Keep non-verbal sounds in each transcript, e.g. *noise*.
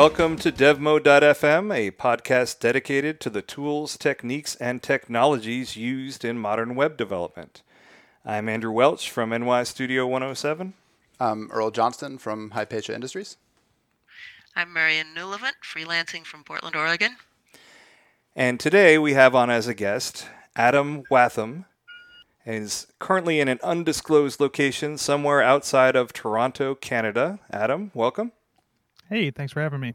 Welcome to DevMode.fm, a podcast dedicated to the tools, techniques, and technologies used in modern web development. I'm Andrew Welch from NY Studio 107. I'm Earl Johnston from Hypatia Industries. I'm Marion Newlevant, freelancing from Portland, Oregon. And today we have on as a guest Adam Wathan, and is currently in an undisclosed location somewhere outside of Toronto, Canada. Adam, welcome. Hey, thanks for having me.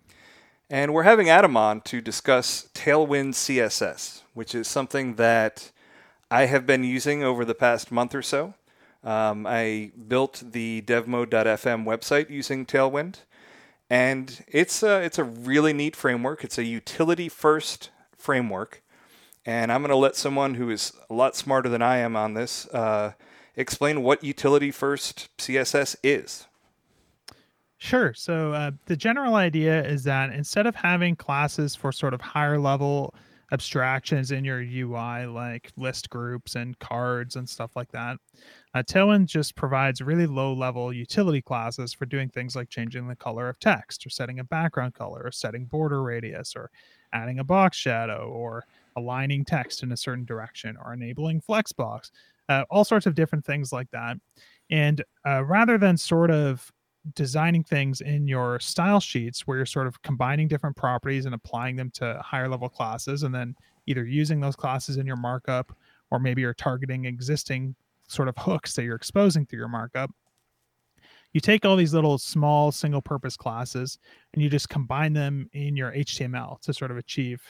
And we're having Adam on to discuss Tailwind CSS, which is something that I have been using over the past month or so. Um, I built the devmode.fm website using Tailwind, and it's a, it's a really neat framework. It's a utility first framework, and I'm going to let someone who is a lot smarter than I am on this uh, explain what utility first CSS is. Sure. So uh, the general idea is that instead of having classes for sort of higher level abstractions in your UI, like list groups and cards and stuff like that, uh, Tailwind just provides really low level utility classes for doing things like changing the color of text or setting a background color or setting border radius or adding a box shadow or aligning text in a certain direction or enabling flexbox, uh, all sorts of different things like that. And uh, rather than sort of designing things in your style sheets where you're sort of combining different properties and applying them to higher level classes and then either using those classes in your markup or maybe you're targeting existing sort of hooks that you're exposing through your markup. You take all these little small single purpose classes and you just combine them in your html to sort of achieve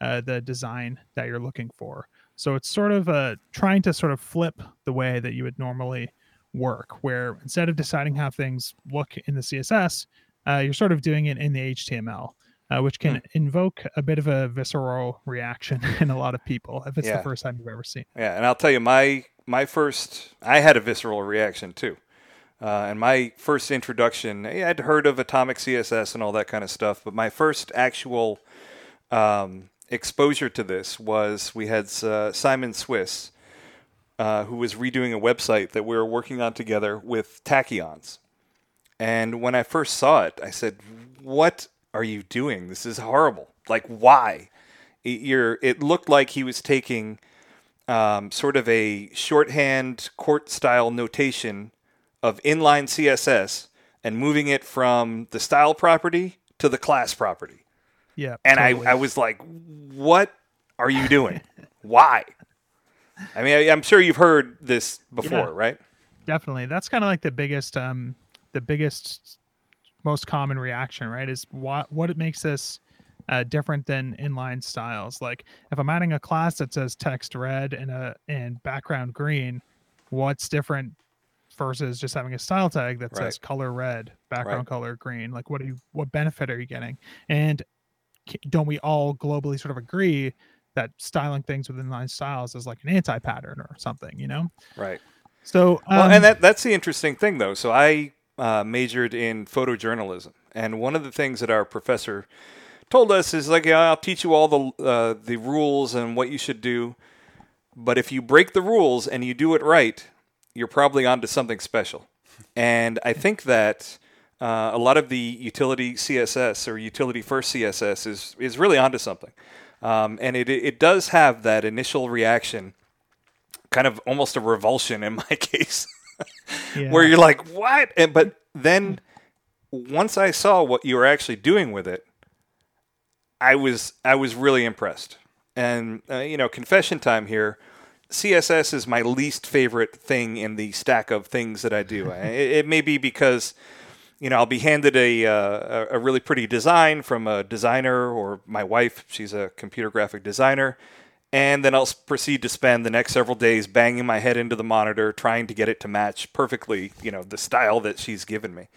uh, the design that you're looking for. So it's sort of uh, trying to sort of flip the way that you would normally work where instead of deciding how things look in the css uh, you're sort of doing it in the html uh, which can hmm. invoke a bit of a visceral reaction *laughs* in a lot of people if it's yeah. the first time you've ever seen yeah and i'll tell you my my first i had a visceral reaction too uh, and my first introduction i'd heard of atomic css and all that kind of stuff but my first actual um, exposure to this was we had uh, simon swiss uh, who was redoing a website that we were working on together with tachyons. And when I first saw it, I said, "What are you doing? This is horrible. Like, why?" It, you're, it looked like he was taking um, sort of a shorthand court style notation of inline CSS and moving it from the style property to the class property. Yeah. And totally. I, I was like, what are you doing? *laughs* Why? I mean, I, am sure you've heard this before, yeah, right? Definitely. That's kind of like the biggest, um, the biggest, most common reaction, right? Is what what it makes this uh, different than inline styles. Like if I'm adding a class that says text red and a and background green, what's different versus just having a style tag that right. says color red, background right. color green? Like what are you what benefit are you getting? And don't we all globally sort of agree that styling things within line styles is like an anti-pattern or something, you know? Right. So, um, well, and um, that that's the interesting thing, though. So I uh, majored in photojournalism, and one of the things that our professor told us is like, yeah, I'll teach you all the uh, the rules and what you should do, but if you break the rules and you do it right, you're probably onto something special. And I think that. Uh, a lot of the utility CSS or utility first CSS is is really onto something. Um, and it, it does have that initial reaction, kind of almost a revulsion in *laughs* my case, yeah. where you're like, what? And, but then once I saw what you were actually doing with it, I was I was really impressed. And uh, you know, confession time here. CSS is my least favorite thing in the stack of things that I do. *laughs* it, it may be because you know, I'll be handed a, uh, a really pretty design from a designer or my wife. She's a computer graphic designer. And then I'll proceed to spend the next several days banging my head into the monitor, trying to get it to match perfectly, you know, the style that she's given me.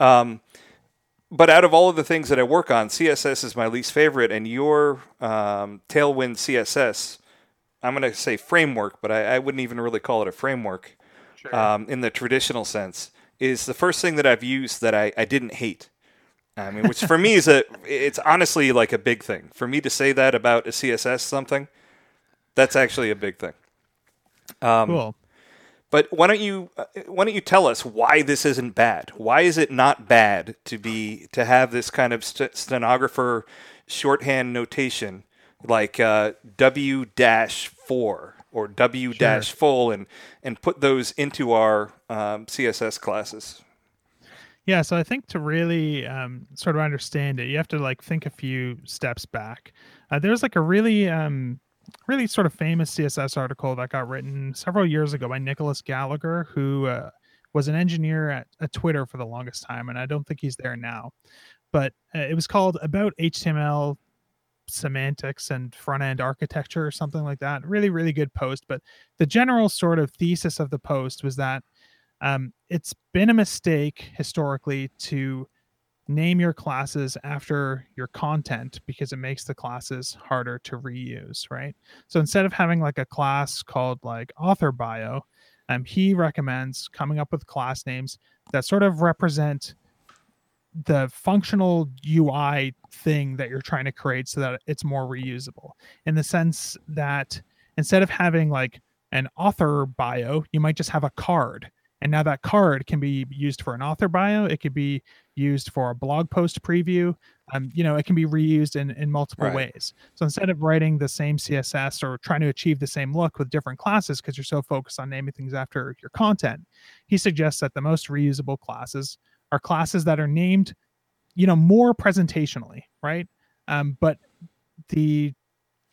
Um, but out of all of the things that I work on, CSS is my least favorite. And your um, Tailwind CSS, I'm going to say framework, but I, I, wouldn't even really call it a framework sure. um, in the traditional sense is the first thing that I've used that I, I didn't hate. I mean, which for me is a, it's honestly like a big thing. For me to say that about a CSS something, that's actually a big thing. Um, cool. But why don't you uh, why don't you tell us why this isn't bad? Why is it not bad to be to have this kind of st- stenographer shorthand notation like uh, W dash four or W dash full and and put those into our um, CSS classes? Yeah, so I think to really um, sort of understand it, you have to like think a few steps back. Uh, there's like a really, um, really sort of famous CSS article that got written several years ago by Nicolas Gallagher, who uh, was an engineer at, at Twitter for the longest time, and I don't think he's there now. But uh, it was called About HTML Semantics and Front End Architecture or something like that. Really, really good post. But the general sort of thesis of the post was that um, it's been a mistake historically to name your classes after your content because it makes the classes harder to reuse, right? So instead of having like a class called like author bio, um, he recommends coming up with class names that sort of represent the functional UI thing that you're trying to create so that it's more reusable in the sense that instead of having like an author bio, you might just have a card and now that card can be used for an author bio. It could be used for a blog post preview. Um, you know, it can be reused in, in multiple right. ways. So instead of writing the same CSS or trying to achieve the same look with different classes because you're so focused on naming things after your content, he suggests that the most reusable classes are classes that are named, you know, more presentationally, right? Um, but the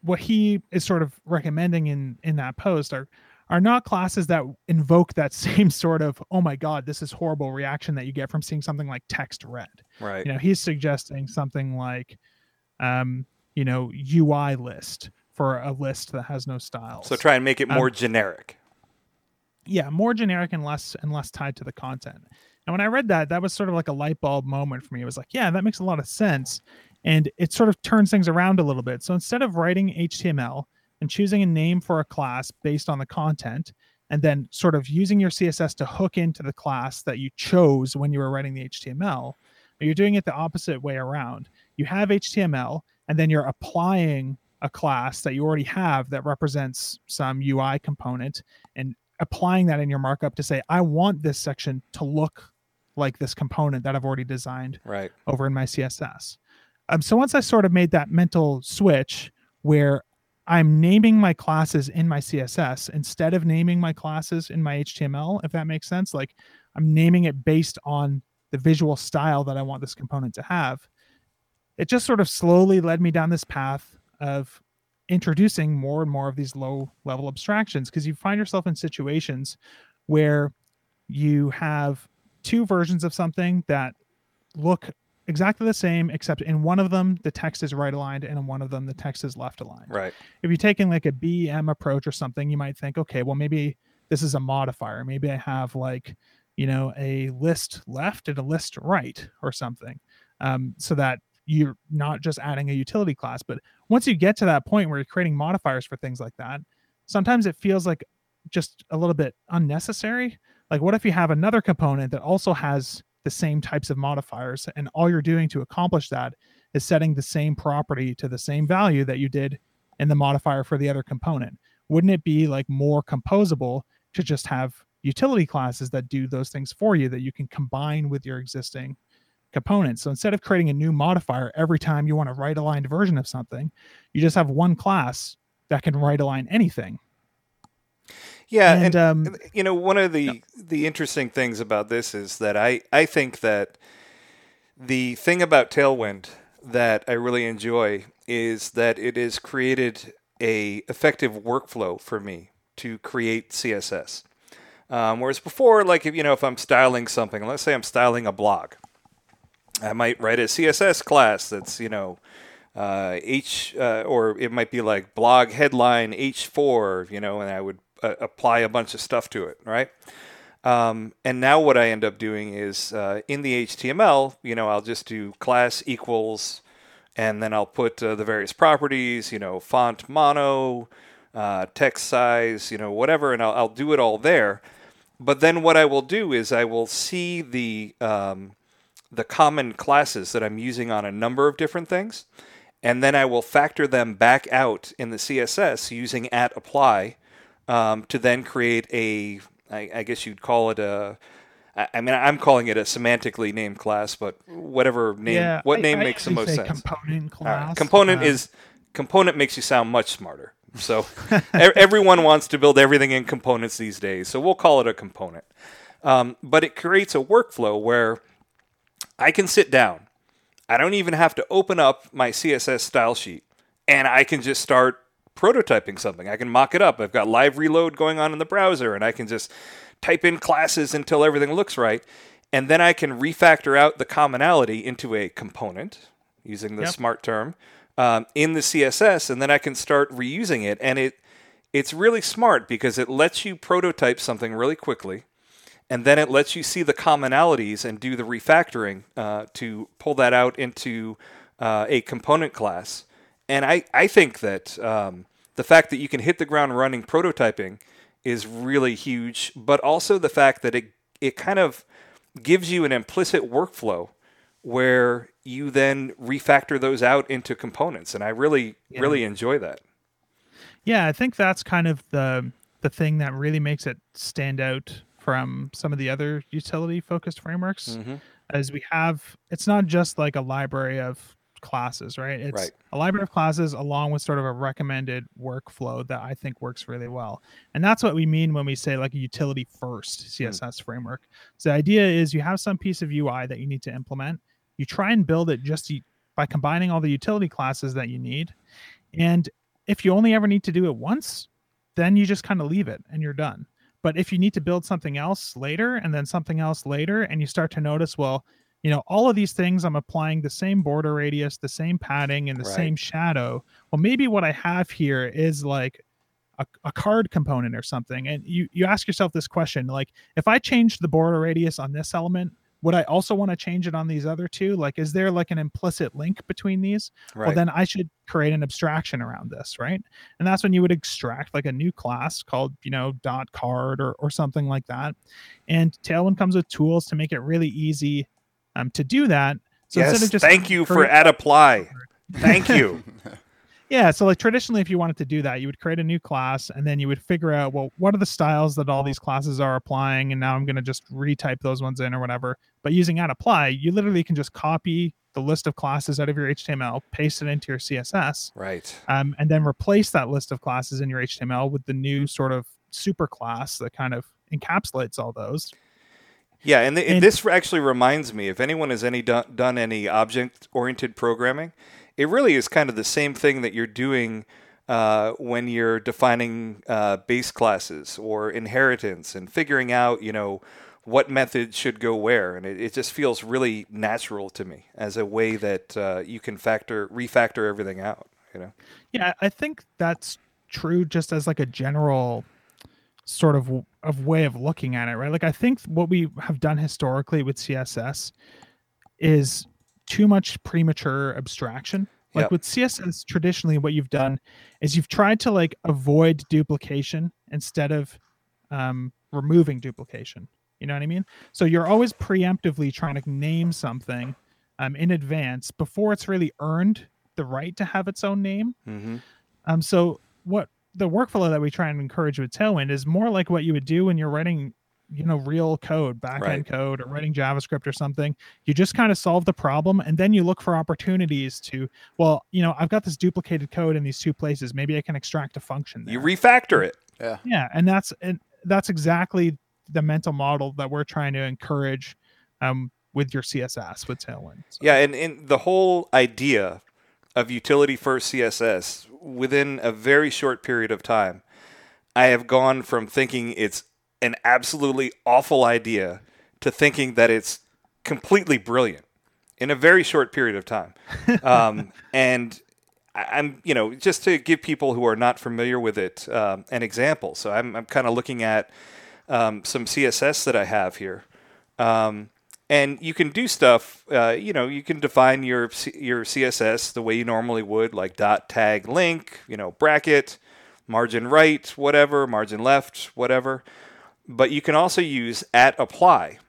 what he is sort of recommending in in that post are are not classes that invoke that *laughs* same sort of oh my god this is horrible reaction that you get from seeing something like text red right. You know he's suggesting something like um you know ui list for a list that has no styles. So try and make it more um, generic. Yeah more generic and less and less tied to the content and when i read that that was sort of like a light bulb moment for me. It was like yeah that makes a lot of sense. And it sort of turns things around a little bit. So instead of writing html and choosing a name for a class based on the content and then sort of using your css to hook into the class that you chose when you were writing the html you're doing it the opposite way around. You have html and then you're applying a class that you already have that represents some ui component and applying that in your markup to say i want this section to look like this component that i've already designed right over in my css um, so once i sort of made that mental switch where I'm naming my classes in my CSS instead of naming my classes in my HTML, if that makes sense. Like I'm naming it based on the visual style that I want this component to have. It just sort of slowly led me down this path of introducing more and more of these low level abstractions because you find yourself in situations where you have two versions of something that look exactly the same, except in one of them the text is right aligned, and in one of them the text is left aligned. Right. If you're taking like a BEM approach or something, you might think, okay, well maybe this is a modifier. Maybe I have like you know a list left and a list right or something, um, so that you're not just adding a utility class. But once you get to that point where you're creating modifiers for things like that, sometimes it feels like just a little bit unnecessary. Like, what if you have another component that also has the same types of modifiers. And all you're doing to accomplish that is setting the same property to the same value that you did in the modifier for the other component. Wouldn't it be like more composable to just have utility classes that do those things for you that you can combine with your existing components? So instead of creating a new modifier every time you want a right aligned version of something, you just have one class that can right align anything yeah, and, and um, you know, one of the yeah. the interesting things about this is that I I think that the thing about Tailwind that I really enjoy is that it has created a effective workflow for me to create CSS. Um, whereas before, like if you know, if I'm styling something, let's say I'm styling a blog, I might write a CSS class that's you know uh, H, uh, or it might be like blog headline H4, you know, and I would uh, apply a bunch of stuff to it, right? Um, and now what I end up doing is uh, in the HTML, you know, I'll just do class equals, and then I'll put uh, the various properties, you know, font mono, uh, text size, you know, whatever, and I'll, I'll, do it all there. But then what I will do is I will see the um, the common classes that I'm using on a number of different things, and then I will factor them back out in the CSS using at apply um, to then create a I, I guess you'd call it a, I mean, I'm calling it a semantically named class, but whatever name, yeah, what I- name I makes the most sense? Component All right. class. Component uh, is component makes you sound much smarter. So *laughs* everyone wants to build everything in components these days. So we'll call it a component. Um, but it creates a workflow where I can sit down. I don't even have to open up my CSS style sheet, and I can just start prototyping something. I can mock it up. I've got live reload going on in the browser, and I can just type in classes until everything looks right. And then I can refactor out the commonality into a component using the Yep. smart term um, in the CSS, and then I can start reusing it. And it it's really smart because it lets you prototype something really quickly, and then it lets you see the commonalities and do the refactoring uh, to pull that out into uh, a component class. And I, I think that um, the fact that you can hit the ground running prototyping is really huge, but also the fact that it, it kind of gives you an implicit workflow where you then refactor those out into components. And I really, really enjoy that. Yeah, I think that's kind of the the thing that really makes it stand out from some of the other utility focused frameworks. Mm-hmm. As we have, it's not just like a library of classes, right? It's Right. a library of classes along with sort of a recommended workflow that I think works really well. And that's what we mean when we say like a utility first hmm. CSS framework. So the idea is you have some piece of UI that you need to implement. You try and build it just by combining all the utility classes that you need. And if you only ever need to do it once, then you just kind of leave it and you're done. But if you need to build something else later and then something else later, and you start to notice, well, you know, all of these things, I'm applying the same border radius, the same padding, and the Right. same shadow. Well, maybe what I have here is like a, a card component or something. And you, you ask yourself this question like, if I changed the border radius on this element, would I also want to change it on these other two? Like, is there like an implicit link between these? Right. well then i should create an abstraction around this right and that's when you would extract like a new class called you know dot card or, or something like that and tailwind comes with tools to make it really easy um, to do that so yes, instead of just thank you for at apply. *laughs* Thank you. *laughs* yeah so like traditionally if you wanted to do that you would create a new class and then you would figure out well what are the styles that all these classes are applying and now i'm going to just retype those ones in or whatever but using at apply you literally can just copy the list of classes out of your html paste it into your css right. um, and then replace that list of classes in your HTML with the new sort of super class that kind of encapsulates all those. Yeah, and, th- And- this actually reminds me if anyone has any done, done any object oriented programming, it really is kind of the same thing that you're doing uh, when you're defining uh, base classes or inheritance and figuring out, you know, what method should go where, and it, it just feels really natural to me as a way that uh, you can factor refactor everything out. You know, Yeah, I think that's true just as like a general sort of of way of looking at it, right? Like I think what we have done historically with CSS is too much premature abstraction. Like Yep. with CSS traditionally what you've done is you've tried to like avoid duplication instead of um, removing duplication. You know what I mean? So you're always preemptively trying to name something um, in advance before it's really earned the right to have its own name. mm-hmm. Um, so what the workflow that we try and encourage with Tailwind is more like what you would do when you're writing, you know, real code, backend Right. code, or writing JavaScript or something. You just kind of solve the problem, and then you look for opportunities to, well, you know, I've got this duplicated code in these two places. Maybe I can extract a function. There. you refactor it. Yeah. Yeah, and that's and that's exactly the mental model that we're trying to encourage um, with your CSS with Tailwind. So- Yeah, and, and the whole idea of utility first CSS within a very short period of time, I have gone from thinking it's an absolutely awful idea to thinking that it's completely brilliant in a very short period of time. *laughs* Um, and I'm, you know, just to give people who are not familiar with it um, an example. So I'm, I'm kind of looking at um, some CSS that I have here. Um, and you can do stuff. Uh, you know, you can define your your CSS the way you normally would, like dot tag link, you know, bracket, margin right, whatever, margin left, whatever. But you can also use at apply.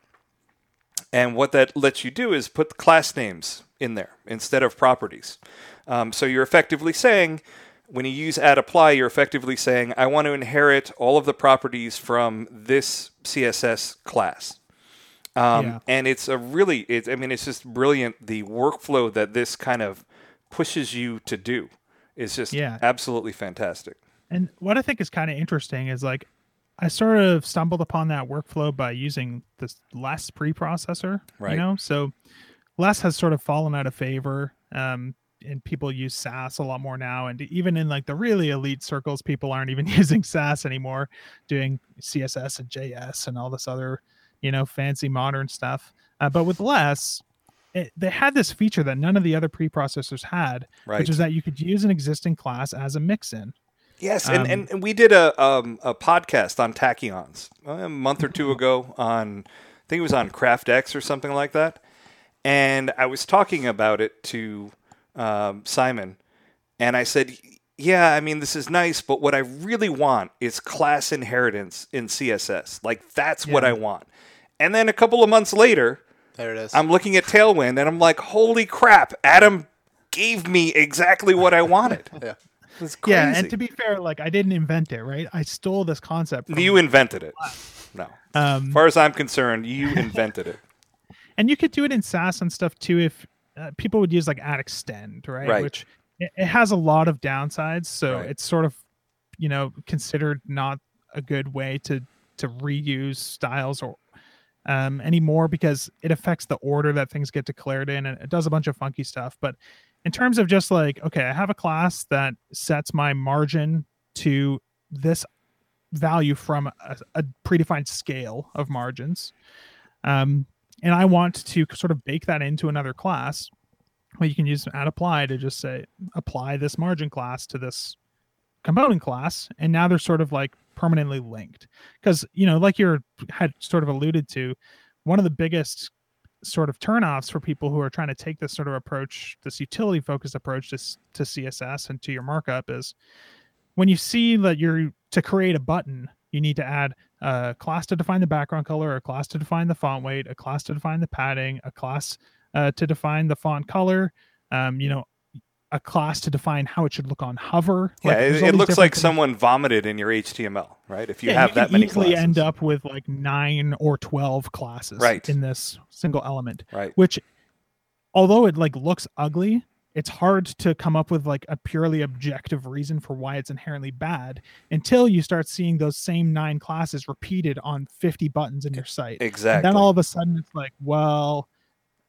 And what that lets you do is put class names in there instead of properties. Um, so you're effectively saying, when you use at apply, you're effectively saying, I want to inherit all of the properties from this CSS class. Um, Yeah. And it's a really, it's, I mean, it's just brilliant. The workflow that this kind of pushes you to do is just Yeah. absolutely fantastic. And what I think is kind of interesting is like I sort of stumbled upon that workflow by using this less preprocessor. Right. You know, so less has sort of fallen out of favor. Um, and people use Sass a lot more now. And even in like the really elite circles, people aren't even *laughs* using Sass anymore, doing CSS and JS and all this other, you know, fancy modern stuff. Uh, but with less, it, they had this feature that none of the other preprocessors had, Right. which is that you could use an existing class as a mix-in. Yes, and, Um, and, and we did a um, a podcast on tachyons a month or two *laughs* ago on I think it was on CraftX or something like that, and I was talking about it to um, Simon, and I said, "Yeah, I mean this is nice, but what I really want is class inheritance in CSS. Like that's what I want." And then a couple of months later, There it is. I'm looking at Tailwind, and I'm like, "Holy crap! Adam gave me exactly what I wanted." *laughs* yeah. It's crazy. Yeah, and to be fair, like I didn't invent it, right? I stole this concept. From, You invented it. No. um, As far as I'm concerned, you invented it. *laughs* and you could do it in Sass and stuff too if uh, people would use like at extend, right? Right. Which it, it has a lot of downsides, so Right. it's sort of you know considered not a good way to to reuse styles or um, anymore because it affects the order that things get declared in, and it does a bunch of funky stuff. But in terms of just like, okay, I have a class that sets my margin to this value from a, a predefined scale of margins. Um, and I want to sort of bake that into another class. Well, you can use at apply to just say apply this margin class to this component class, and now they're sort of like permanently linked. Because you know, like you had sort of alluded to, one of the biggest sort of turnoffs for people who are trying to take this sort of approach, this utility focused approach to, to CSS and to your markup is when you see that you're to create a button, you need to add a class to define the background color, a class to define the font weight, a class to define the padding, a class uh, to define the font color, um, you know, a class to define how it should look on hover. Yeah, Like, it, it looks like things. someone vomited in your HTML, right? If you Yeah, have you that many easily classes. end up with like nine or twelve classes Right. in this single element Right. which although it like looks ugly it's hard to come up with like a purely objective reason for why it's inherently bad until you start seeing those same nine classes repeated on 50 buttons in your site and Exactly. then all of a sudden it's like well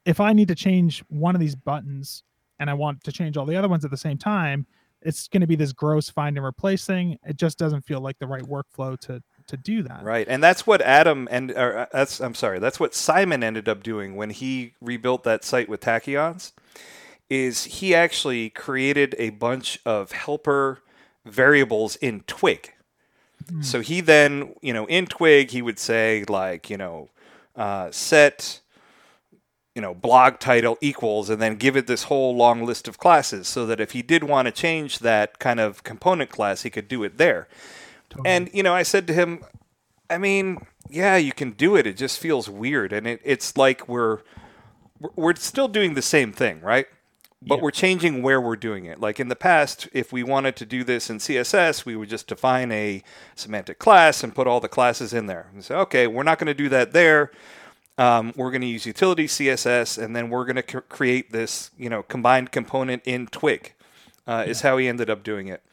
if i need to change one of these buttons and i want to change all the other ones at the same time it's going to be this gross find and replace thing it just doesn't feel like the right workflow to to do that Right, and that's what Adam and or, uh, that's I'm sorry, that's what Simon ended up doing when he rebuilt that site with tachyons. Is he actually created a bunch of helper variables in Twig? So he then, you know, in Twig, he would say like, you know, uh, set, you know, blog title equals, and then give it this whole long list of classes, so that if he did want to change that kind of component class, he could do it there. And you know, I said to him, I mean, yeah, you can do it. It just feels weird, and it, it's like we're we're- we're still doing the same thing, right? But Yeah. we're changing where we're doing it. Like in the past, if we wanted to do this in CSS, we would just define a semantic class and put all the classes in there. And say, okay, we're not going to do that there. Um, we're going to use utility CSS, and then we're going to c- create this, you know, combined component in Twig. Uh, Is how he ended up doing it.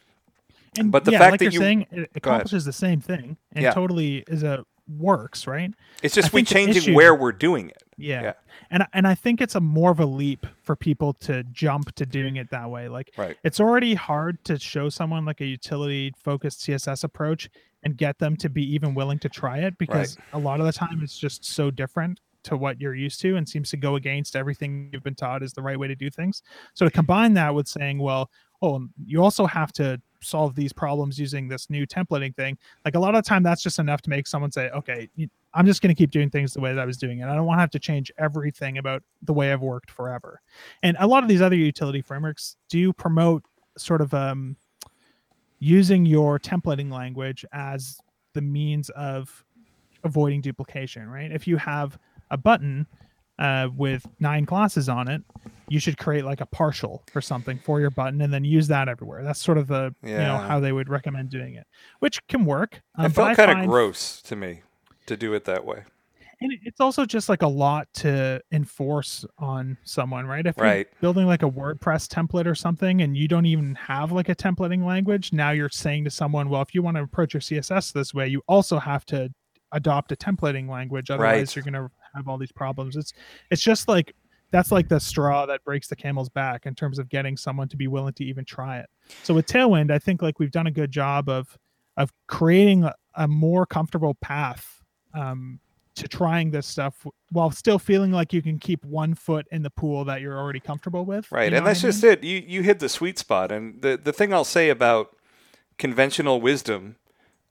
And But the yeah, fact like that you're you- saying, it accomplishes the same thing and Yeah. totally is a works, right? It's just we changing issue- where we're doing it. Yeah. Yeah. And and I think it's a more of a leap for people to jump to doing it that way. Like Right. it's already hard to show someone like a utility focused CSS approach and get them to be even willing to try it because a lot of the time it's just so different to what you're used to and seems to go against everything you've been taught is the right way to do things. So to combine that with saying, well, oh, you also have to solve these problems using this new templating thing. Like a lot of time that's just enough to make someone say, okay, I'm just going to keep doing things the way that I was doing it. I don't want to have to change everything about the way I've worked forever. And a lot of these other utility frameworks do promote sort of um, using your templating language as the means of avoiding duplication, right? If you have a button uh, with nine classes on it, you should create like a partial or something for your button and then use that everywhere. That's sort of the you know how they would recommend doing it, which can work. Um, it felt kind of gross to me to do it that way. and it's also just like a lot to enforce on someone, right? If Right. you're building like a WordPress template or something and you don't even have like a templating language, now you're saying to someone, well, if you want to approach your CSS this way, you also have to adopt a templating language. Otherwise, Right. you're going to have all these problems. It's it's just like that's like the straw that breaks the camel's back in terms of getting someone to be willing to even try it. So with Tailwind, I think like we've done a good job of of creating a, a more comfortable path um, to trying this stuff while still feeling like you can keep one foot in the pool that you're already comfortable with. Right, you know and that's I just it. You you hit the sweet spot, and the the thing I'll say about conventional wisdom,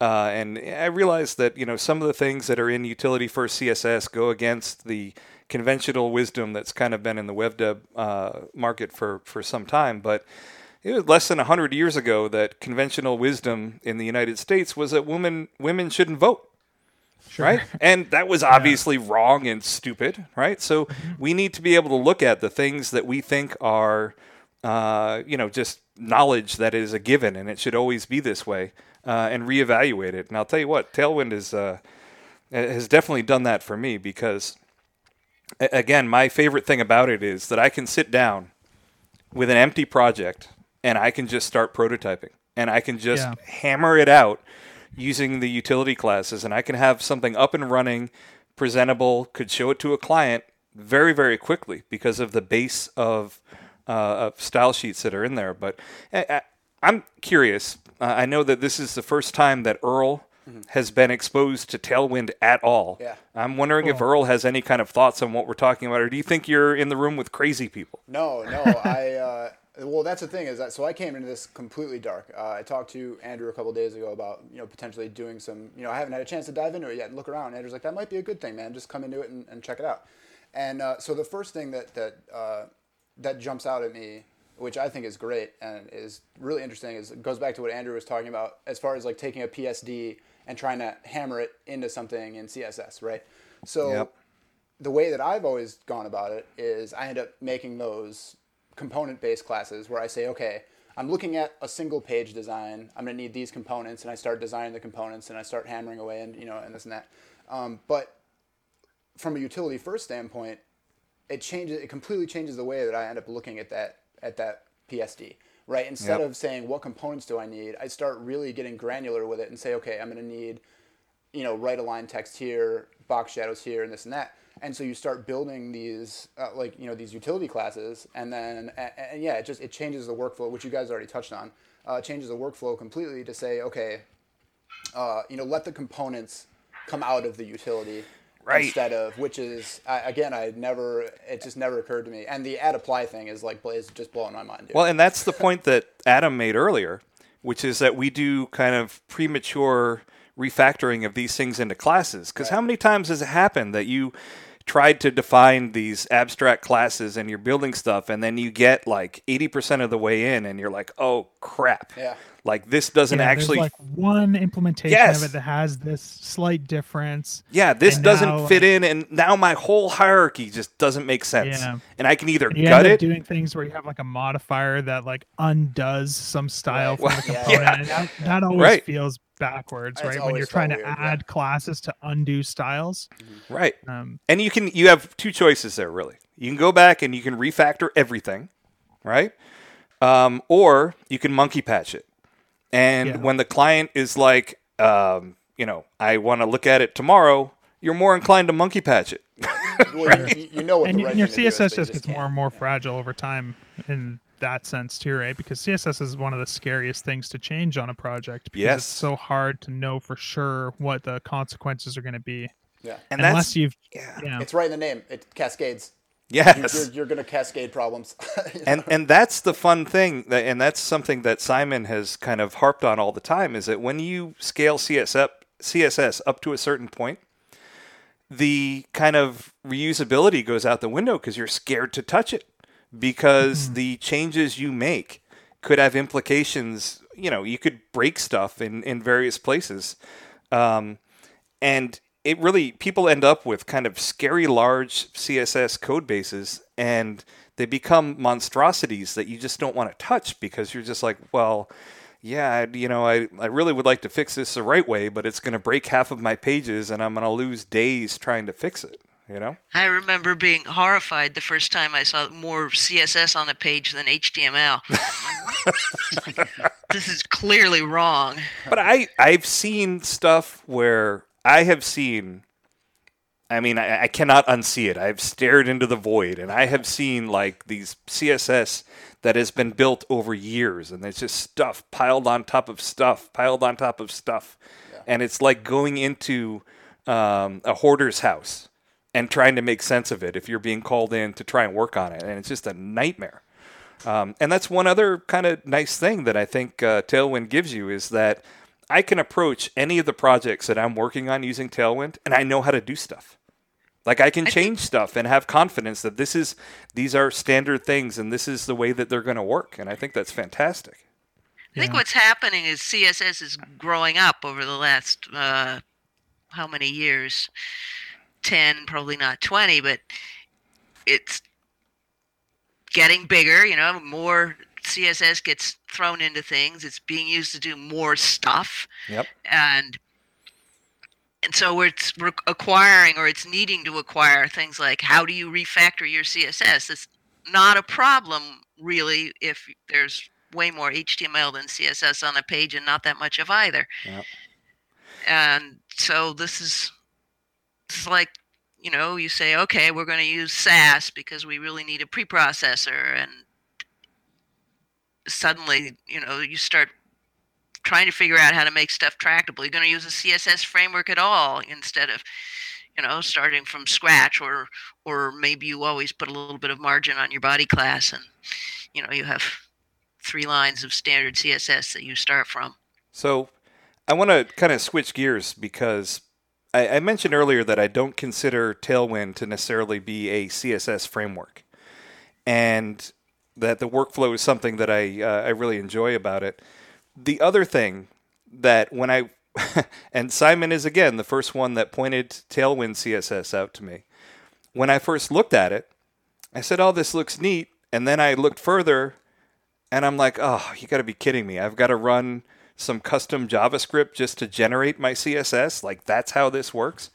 uh, and I realize that you know some of the things that are in utility first CSS go against the conventional wisdom that's kind of been in the web dev uh, market for for some time, but. It was less than hundred years ago that conventional wisdom in the United States was that women women shouldn't vote Sure. right? *laughs* And that was obviously wrong and stupid, right? So we need to be able to look at the things that we think are, uh, you know, just knowledge that is a given, and it should always be this way, uh, and reevaluate it. And I'll tell you what, Tailwind is uh, has definitely done that for me because, again, my favorite thing about it is that I can sit down with an empty project and I can just start prototyping and I can just Yeah. hammer it out using the utility classes and I can have something up and running, presentable, could show it to a client very, very quickly because of the base of, uh, of style sheets that are in there. But I, I'm curious. Uh, I know that this is the first time that Earl has been exposed to Tailwind at all. Yeah. I'm wondering if Earl has any kind of thoughts on what we're talking about, or do you think you're in the room with crazy people? No, no. I uh, well, that's the thing is that so I came into this completely dark. Uh, I talked to Andrew a couple days ago about you know potentially doing some. You know, I haven't had a chance to dive into it yet and look around. Andrew's like, that might be a good thing, man. Just come into it and, and check it out. And uh, so the first thing that that uh, that jumps out at me, which I think is great and is really interesting, is it goes back to what Andrew was talking about as far as like taking a PSD and trying to hammer it into something in CSS, right? So Yep. the way that I've always gone about it is I end up making those component based classes where I say, okay, I'm looking at a single page design. I'm going to need these components, and I start designing the components, and I start hammering away, and you know, and this and that. Um, but from a utility first standpoint, it changes. It completely changes the way that I end up looking at that at that PSD. Right. Instead Yep. of saying what components do I need, I start really getting granular with it and say, okay, I'm going to need you know, right align text here, box shadows here, and this and that. And so you start building these, uh, like you know, these utility classes, and then and, and yeah, it just it changes the workflow, which you guys already touched on. Uh, changes the workflow completely to say, okay, uh, you know, let the components come out of the utility Right. instead of which is I, again, I never, it just never occurred to me. And the at apply thing is like is just blowing my mind. Dude. Well, and that's the point that Adam made earlier, which is that we do kind of premature refactoring of these things into classes. Because how many times has it happened that you tried to define these abstract classes and you're building stuff, and then you get like 80% of the way in, and you're like, oh crap. Yeah. Like this doesn't Yeah, there's, actually. like one implementation Yes. of it that has this slight difference. yeah, this doesn't now, fit in, and now my whole hierarchy just doesn't make sense. Yeah. And I can either And you gut end up it. doing things where you have like a modifier that like undoes some style Right. from the *laughs* component. yeah. And that, that always Right. feels backwards, It's right? When you're trying felt to weird, yeah. add classes to undo styles. right. Um, And you can you have two choices there really. You can go back and you can refactor everything, right? Um, or you can monkey patch it. And Yeah. when the client is like, um, you know, I want to look at it tomorrow, you're more inclined to monkey patch it. *laughs* well, you, you know what and, the right and your thing to do is, CSS just gets more and more fragile over time in that sense too, right? Because CSS is one of the scariest things to change on a project because Yes. it's so hard to know for sure what the consequences are going to be. Yeah. And Unless that's you've yeah. yeah. It's right in the name. It cascades. You're, you're, Yes. you're going to cascade problems. *laughs* You know? and and that's the fun thing that, and that's something that Simon has kind of harped on all the time is that when you scale CS up, CSS up to a certain point the kind of reusability goes out the window because you're scared to touch it because the changes you make could have implications you know you could break stuff in in various places um, and it really people end up with kind of scary large CSS code bases and they become monstrosities that you just don't want to touch because you're just like, well, yeah, you know, I, I really would like to fix this the right way, but it's going to break half of my pages and I'm going to lose days trying to fix it, you know? I remember being horrified the first time I saw more CSS on a page than HTML. *laughs* this is clearly wrong. But I, I've seen stuff where I have seen I mean, I, I, cannot unsee it. I've stared into the void, and I have seen like these CSS that has been built over years, and there's just stuff piled on top of stuff, piled on top of stuff, yeah. and it's like going into um, a hoarder's house and trying to make sense of it if you're being called in to try and work on it, and it's just a nightmare. Um, and that's one other kind of nice thing that I think uh, Tailwind gives you is that I can approach any of the projects that I'm working on using Tailwind, and I know how to do stuff. Like I can change stuff and have confidence that this is these are standard things and this is the way that they're going to work, and I think that's fantastic. I think what's happening is CSS is growing up over the last uh, how many years? Ten, probably not twenty, but it's getting bigger. You know, more CSS gets thrown into things. It's being used to do more stuff. Yep. And and so it's we're acquiring or it's needing to acquire things like how do you refactor your css it's not a problem really if there's way more html than css on a page and not that much of either yep. and so this is this is like you know you say okay we're going to use sass because we really need a preprocessor and suddenly you know you start trying to figure out how to make stuff tractable. You're going to use a CSS framework at all instead of, you know, starting from scratch, or or maybe you always put a little bit of margin on your body class, and you know you have three lines of standard CSS that you start from. So, I want to kind of switch gears because I, I mentioned earlier that I don't consider Tailwind to necessarily be a CSS framework, and that the workflow is something that I uh, I really enjoy about it the other thing that when I *laughs* and Simon is again the first one that pointed Tailwind CSS out to me. When I first looked at it, I said, "Oh, this looks neat." And then I looked further and I'm like, "Oh, you got to be kidding me. I've got to run some custom JavaScript just to generate my CSS? Like that's how this works?"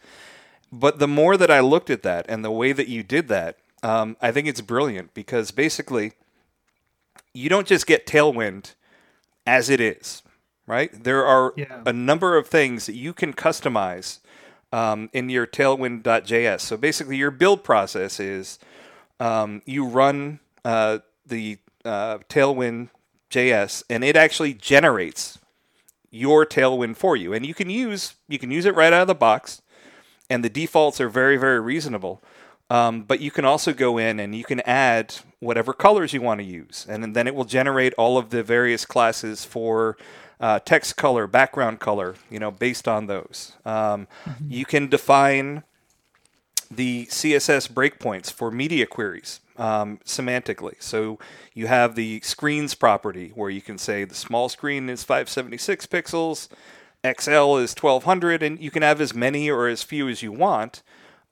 But the more that I looked at that and the way that you did that, um, I think it's brilliant because basically you don't just get Tailwind as it is, right? There are yeah. a number of things that you can customize um, in your Tailwind.js. So basically, your build process is um, you run uh, the uh, Tailwind JS, and it actually generates your Tailwind for you. And you can use you can use it right out of the box, and the defaults are very very reasonable. Um, but you can also go in and you can add whatever colors you want to use, and then it will generate all of the various classes for uh, text color, background color, you know, based on those. Um, mm-hmm. You can define the CSS breakpoints for media queries um, semantically. So you have the screens property where you can say the small screen is 576 pixels, XL is 1200, and you can have as many or as few as you want.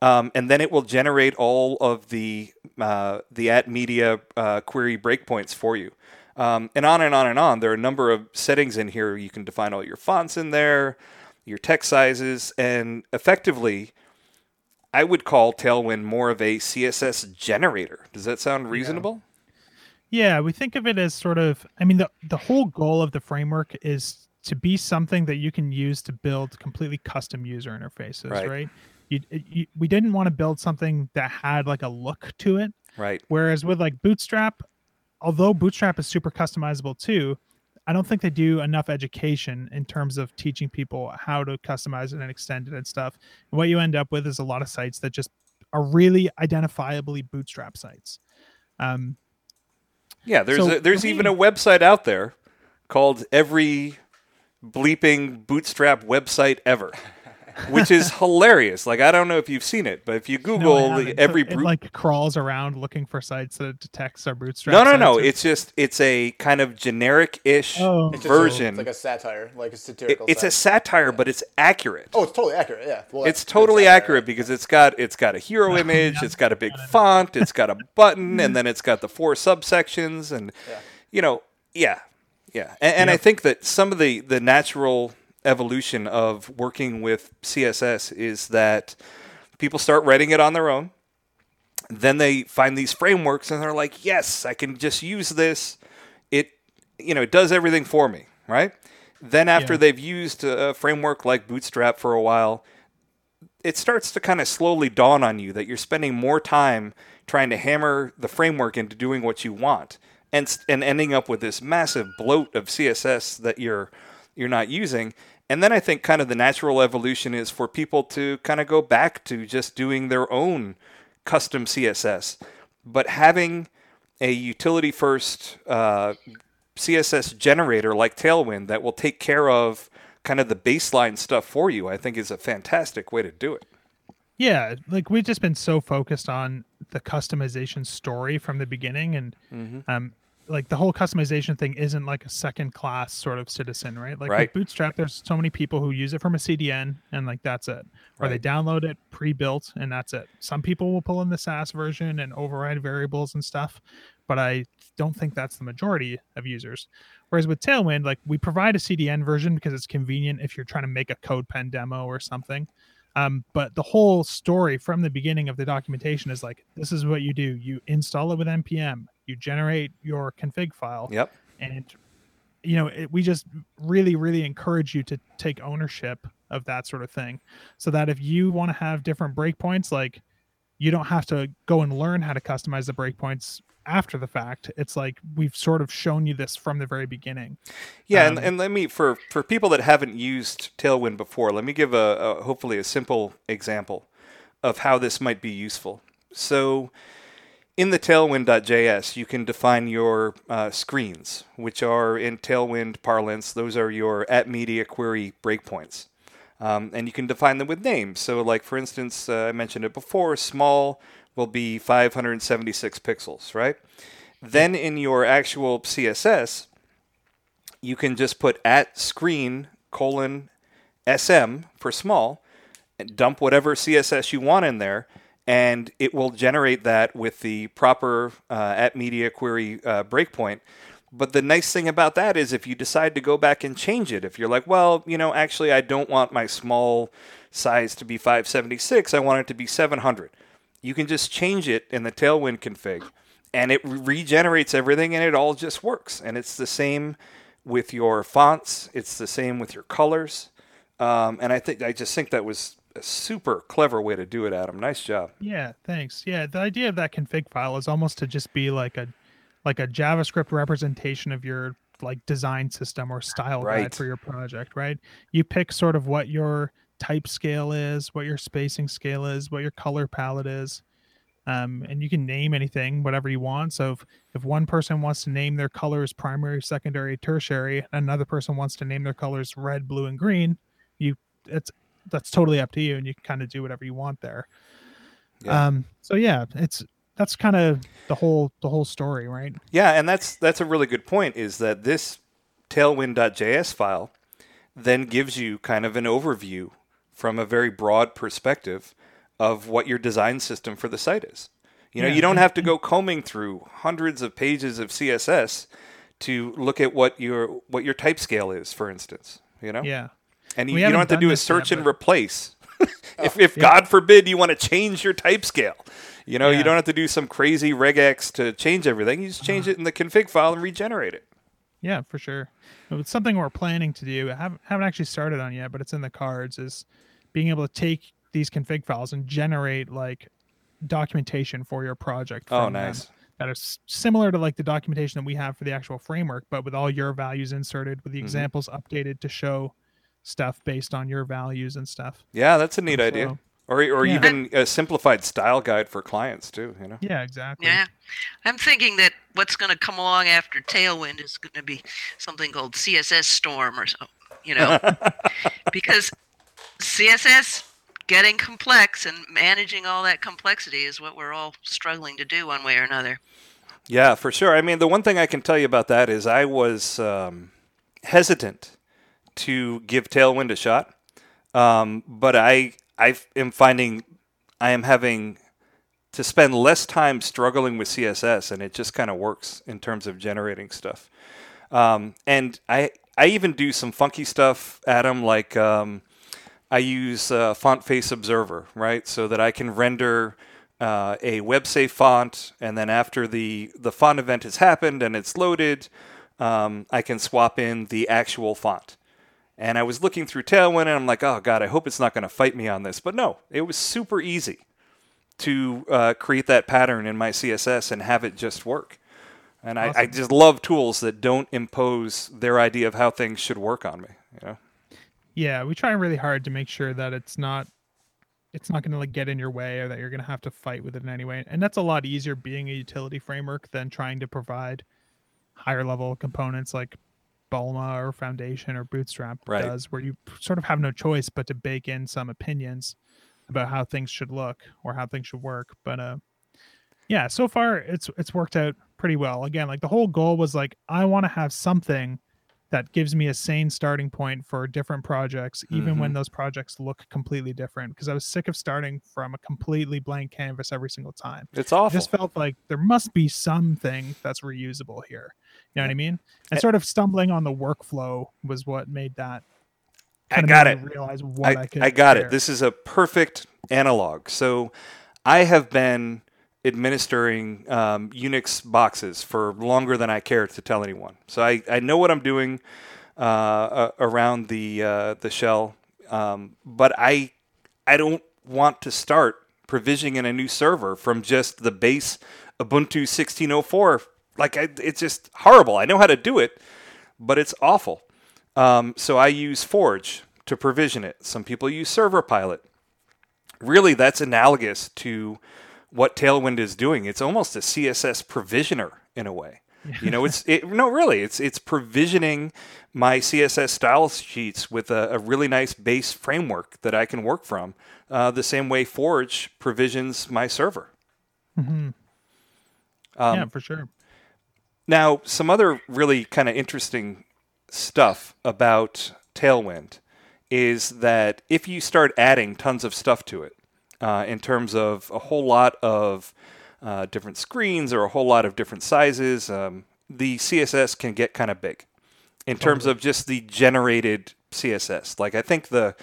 Um, and then it will generate all of the uh, the at media uh, query breakpoints for you. Um, and on and on and on. There are a number of settings in here. You can define all your fonts in there, your text sizes, and effectively, I would call Tailwind more of a CSS generator. Does that sound reasonable? Yeah. yeah, we think of it as sort of. I mean, the the whole goal of the framework is to be something that you can use to build completely custom user interfaces, right? right? You, you, we didn't want to build something that had like a look to it. Right. Whereas with like Bootstrap, although Bootstrap is super customizable too, I don't think they do enough education in terms of teaching people how to customize it and extend it and stuff. And what you end up with is a lot of sites that just are really identifiably Bootstrap sites. Um, yeah, there's so a, there's even a website out there called every bleeping Bootstrap website ever. *laughs* which is hilarious. Like I don't know if you've seen it, but if you Google I the, every So it, brute like crawls around looking for sites that it detects our bootstrap. no, no, no. or- It's just it's a kind of generic-ish Oh. It's just a- version. like a satire, like a It- satirical. it's a satire. satire, but it's accurate. Oh, it's totally accurate. Yeah. Well, it's totally satire, accurate right? because it's got it's got a hero *laughs* image, it's got a big font, it's got a *laughs* button, and then it's got the four *laughs* subsections, and Yeah. you know, yeah, yeah. And, and I think that some of the the natural evolution of working with CSS is that people start writing it on their own. Then they find these frameworks and they're like, "Yes, I can just use this. It you know, it does everything for me, right?" Then after Yeah. they've used a framework like Bootstrap for a while, it starts to kind of slowly dawn on you that you're spending more time trying to hammer the framework into doing what you want and and ending up with this massive bloat of CSS that you're you're not using. And then I think kind of the natural evolution is for people to kind of go back to just doing their own custom CSS, but having a utility first uh, CSS generator like Tailwind that will take care of kind of the baseline stuff for you, I think is a fantastic way to do it. Yeah, like we've just been so focused on the customization story from the beginning, and Mm-hmm. um, like the whole customization thing isn't like a second class sort of citizen, right? Like Right. with Bootstrap, there's so many people who use it from a CDN, and like that's it, or they download it pre-built, and that's it. Some people will pull in the Sass version and override variables and stuff, but I don't think that's the majority of users. Whereas with Tailwind, like we provide a CDN version because it's convenient if you're trying to make a CodePen demo or something. Um, but the whole story from the beginning of the documentation is like, this is what you do. You install it with npm. You generate your config file, Yep. and you know it, we just really, really encourage you to take ownership of that sort of thing, so that if you want to have different breakpoints, like you don't have to go and learn how to customize the breakpoints after the fact. It's like we've sort of shown you this from the very beginning. Yeah, and, Um, and let me for for people that haven't used Tailwind before, let me give a, a hopefully a simple example of how this might be useful. So, in the Tailwind.js, you can define your uh, screens, which are in Tailwind parlance. Those are your at media query breakpoints, um, and you can define them with names. So, like for instance, uh, I mentioned it before. Small will be 576 pixels, right? Then in your actual CSS, you can just put at screen colon sm for small and dump whatever css you want in there and it will generate that with the proper uh, at media query uh, breakpoint. But the nice thing about that is if you decide to go back and change it if you're like well you know actually i don't want my small size to be 576 i want it to be 700 you can just change it in the tailwind config and it regenerates everything and it all just works. And it's the same with your fonts. It's the same with your colors. Um, and i think i just think that was a super clever way to do it adam nice job Yeah, thanks. Yeah, the idea of that config file is almost to just be like a like a JavaScript representation of your like design system or style Right. guide for your project, right? You pick sort of what your type scale is, what your spacing scale is, what your color palette is. Um, and you can name anything, whatever you want. So if, if one person wants to name their colors primary, secondary, tertiary, another person wants to name their colors red, blue, and green, you it's that's totally up to you, and you can kind of do whatever you want there. Yeah. Um, so yeah, it's that's kind of the whole the whole story, right? Yeah, and that's that's a really good point. Is that this tailwind.js file then gives you kind of an overview from a very broad perspective of what your design system for the site is. You know, Yeah, you don't have to go combing through hundreds of pages of CSS to look at what your what your type scale is, for instance. You know, Yeah. And you, you don't haven't to do a this yet, search and replace. *laughs* if if God forbid you want to change your type scale, you know, you don't have to do some crazy regex to change everything. You just change Uh-huh. it in the config file and regenerate it. Yeah, for sure. It's something we're planning to do. I haven't, haven't actually started on yet, but it's in the cards. Is being able to take these config files and generate like documentation for your project. Oh, from them nice. That is similar to like the documentation that we have for the actual framework, but with all your values inserted, with the Mhm. examples updated to show stuff based on your values and stuff. Yeah, that's a neat So- idea. Or or Yeah. even a simplified style guide for clients too. You know. Yeah, exactly. Yeah. I'm thinking that what's going to come along after Tailwind is going to be something called CSS Storm or so, you know, *laughs* because CSS getting complex and managing all that complexity is what we're all struggling to do one way or another. Yeah, for sure. I mean, the one thing I can tell you about that is I was um, hesitant to give Tailwind a shot, um, but I I am finding I am having to spend less time struggling with CSS, and it just kind of works in terms of generating stuff. Um, and I I even do some funky stuff, Adam, like um, I use uh, Font Face Observer, right, so that I can render uh, a WebSafe font, and then after the the font event has happened and it's loaded, um, I can swap in the actual font. And I was looking through Tailwind, and I'm like, oh god, I hope it's not going to fight me on this. But no, it was super easy to uh, create that pattern in my CSS and have it just work. And awesome. I, I, just love tools that don't impose their idea of how things should work on me. You know? Yeah, we try really hard to make sure that it's not it's not going to like get in your way or that you're going to have to fight with it in any way. And that's a lot easier being a utility framework than trying to provide higher level components like Bulma or Foundation or Bootstrap right. does, where you sort of have no choice but to bake in some opinions about how things should look or how things should work. But uh, yeah, so far it's it's worked out pretty well. Again, like the whole goal was like I want to have something that gives me a sane starting point for different projects, even mm-hmm. when those projects look completely different. Because I was sick of starting from a completely blank canvas every single time. It's awful. I just felt like there must be something that's reusable here. You know what I mean? And sort of stumbling on the workflow was what made that I got it. Realize what I, I, I got share. it. This is a perfect analog. So I have been administering um, Unix boxes for longer than I care to tell anyone. So I, I know what I'm doing uh, uh, around the uh, the shell, um, but I I don't want to start provisioning in a new server from just the base Ubuntu 1604. Like I, it's just horrible. I know how to do it, but it's awful. Um, so I use Forge to provision it. Some people use Server Pilot. Really, that's analogous to what Tailwind is doing. It's almost a CSS provisioner in a way. *laughs* You know, it's it, no, really, it's it's provisioning my CSS style sheets with a, a really nice base framework that I can work from. Uh, the same way Forge provisions my server. Mm-hmm. Um, yeah, for sure. Now, some other really kind of interesting stuff about Tailwind is that if you start adding tons of stuff to it, uh, in terms of a whole lot of uh, different screens or a whole lot of different sizes, um, the CSS can get kind of big in terms of just the generated CSS. Like I think the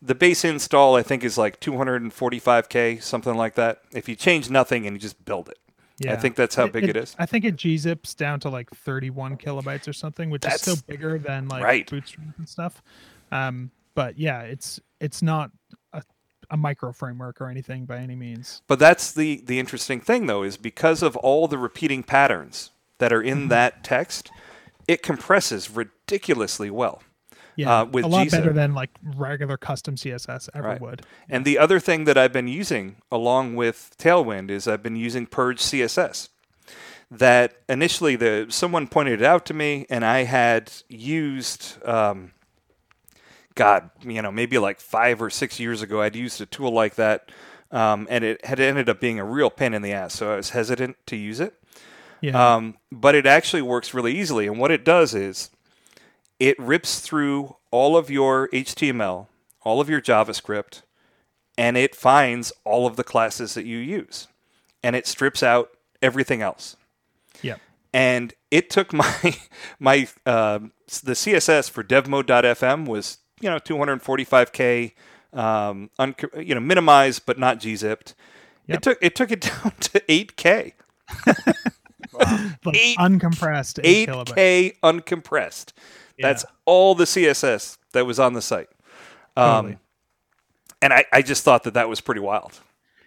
the base install I think is like 245k, something like that. If you change nothing and you just build it. Yeah. I think that's how big it, it is. I think it gzips down to like 31 kilobytes or something, which that's, is still bigger than like right. Bootstrap and stuff. Um, but yeah, it's it's not a, a micro framework or anything by any means. But that's the the interesting thing though is because of all the repeating patterns that are in mm-hmm. that text, it compresses ridiculously well. Yeah, uh, with a lot better than like regular custom CSS ever right. would. And the other thing that I've been using along with Tailwind is I've been using Purge CSS. That initially the someone pointed it out to me, and I had used. Um, God, you know, maybe like five or six years ago, I'd used a tool like that, um, and it had ended up being a real pain in the ass. So I was hesitant to use it. Yeah. Um, but it actually works really easily. And what it does is it rips through all of your HTML, all of your JavaScript, and it finds all of the classes that you use. And it strips out everything else. Yeah. And it took *laughs* my my uh, the CSS for devmode.fm was you know 245k um, un- you know minimized but not gzipped. Yep. It took it took it *laughs* down to 8k. *laughs* like Eight, uncompressed 8 8k uncompressed. Yeah. That's all the CSS that was on the site. Um, totally. And I, I just thought that that was pretty wild.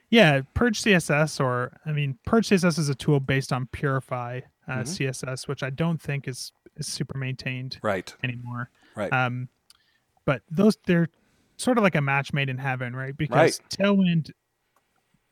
Yeah, Purge CSS, or I mean, Purge CSS is a tool based on Purify uh, mm-hmm. CSS, which I don't think is is super maintained right anymore. Right. Um, but those they're sort of like a match made in heaven, right? Because right. Tailwind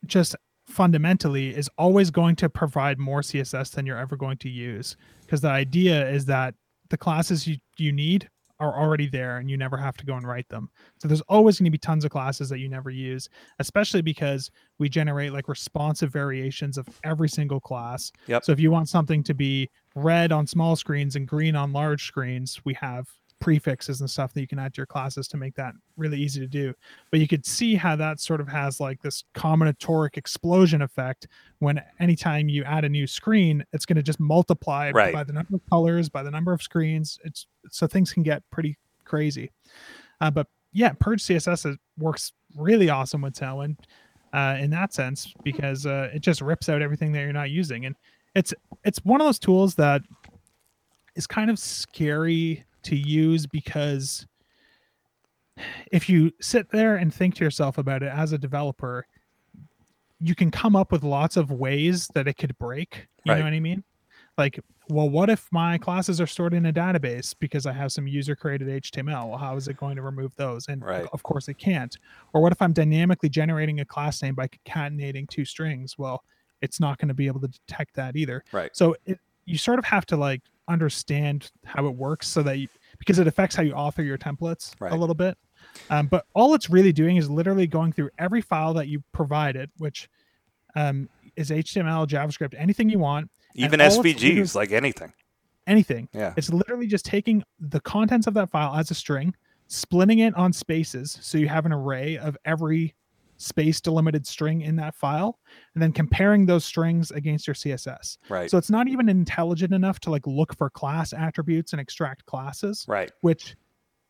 just fundamentally is always going to provide more CSS than you're ever going to use. Because the idea is that the classes you, you need are already there and you never have to go and write them. So there's always going to be tons of classes that you never use, especially because we generate like responsive variations of every single class. Yep. So if you want something to be red on small screens and green on large screens, we have prefixes and stuff that you can add to your classes to make that really easy to do. But you could see how that sort of has like this combinatoric explosion effect when anytime you add a new screen, it's going to just multiply Right. by the number of colors, by the number of screens. It's so things can get pretty crazy. Uh, but yeah, Purge CSS is, works really awesome with Tailwind uh, in that sense because uh, it just rips out everything that you're not using, and it's it's one of those tools that is kind of scary to use because if you sit there and think to yourself about it as a developer, you can come up with lots of ways that it could break. You Right. know what I mean? Like, well, what if my classes are stored in a database because I have some user created HTML? Well, how is it going to remove those? And Right. of course, it can't. Or what if I'm dynamically generating a class name by concatenating two strings? Well, it's not going to be able to detect that either. Right. So it, you sort of have to like understand how it works so that you because it affects how you author your templates Right. a little bit. Um, but all it's really doing is literally going through every file that you provided, which um, is HTML, JavaScript, anything you want, Even SVGs, like anything. anything. Yeah. It's literally just taking the contents of that file as a string, splitting it on spaces so you have an array of every space delimited string in that file, and then comparing those strings against your CSS. Right. So it's not even intelligent enough to like look for class attributes and extract classes, right. which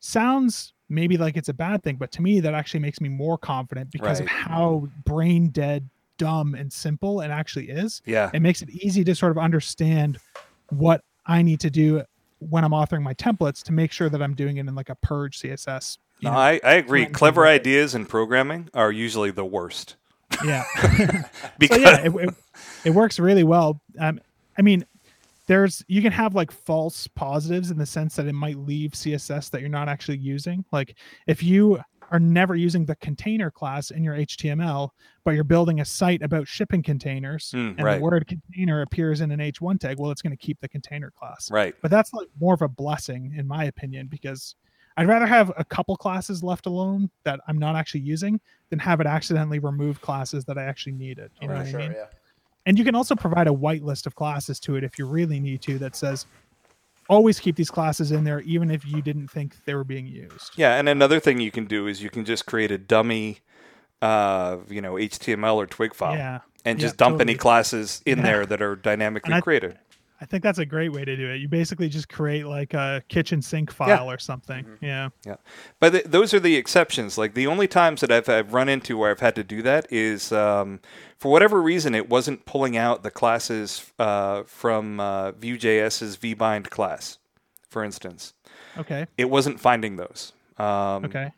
sounds maybe like it's a bad thing, but to me that actually makes me more confident because of how brain dead, dumb, and simple it actually is Yeah. it makes it easy to sort of understand what I need to do when I'm authoring my templates to make sure that I'm doing it in like a purge CSS. No, know? I, I agree. Clever ideas in programming are usually the worst. *laughs* *laughs* yeah. Because so yeah, it, it, it works really well. Um, I mean, there's you can have like false positives in the sense that it might leave CSS that you're not actually using. Like if you are never using the container class in your HTML, but you're building a site about shipping containers, Mm, and right. the word container appears in an H1 tag, well, it's going to keep the container class. right. but that's like more of a blessing in my opinion because i'd rather have a couple classes left alone that i'm not actually using than have it accidentally remove classes that i actually needed you know Right. what sure, i mean yeah. and you can also provide a whitelist of classes to it if you really need to that says always keep these classes in there even if you didn't think they were being used Yeah, and another thing you can do is you can just create a dummy, uh, you know, HTML or Twig file, yeah and Yeah, just dump any classes in Yeah. there that are dynamically I- created. I think that's a great way to do it you basically just create like a kitchen sink file or something yeah Yeah. But th- those are the exceptions. Like the only times that I've, I've run into where I've had to do that is um, for whatever reason it wasn't pulling out the classes uh, from uh, Vue.js's vbind class, for instance. okay It wasn't finding those. Um, okay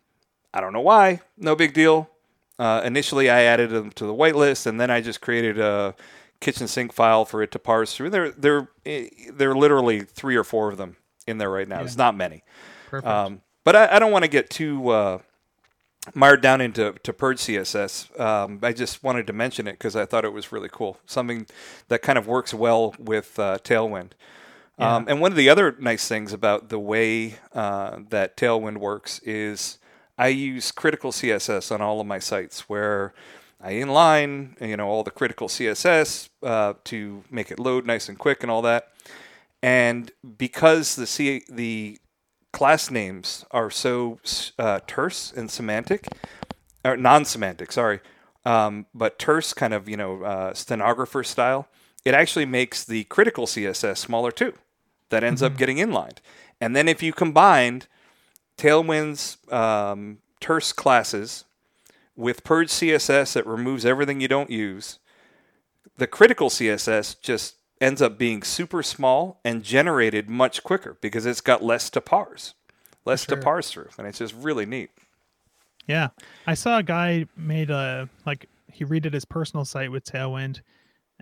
I don't know why. No big deal. Uh, initially, I added them to the whitelist, and then I just created a kitchen sink file for it to parse through. There, there, eh, there are literally three or four of them in there right now. Yeah. It's not many. perfect Um, but I, I don't want to get too uh, mired down into to Purge CSS. Um, I just wanted to mention it because I thought it was really cool. Something that kind of works well with uh, Tailwind. Um, and one of the other nice things about the way uh, that Tailwind works is I use critical CSS on all of my sites where I inline, you know, all the critical CSS uh, to make it load nice and quick and all that. And because the C- the class names are so uh, terse and semantic, or non-semantic, sorry, um, but terse, kind of you know uh, stenographer style. It actually makes the critical CSS smaller too. That ends up getting inlined. And then if you combined Tailwind's um, terse classes with Purge CSS that removes everything you don't use, the critical CSS just ends up being super small and generated much quicker because it's got less to parse, less sure. to parse through, and it's just really neat. Yeah, I saw a guy made a like he redid his personal site with Tailwind,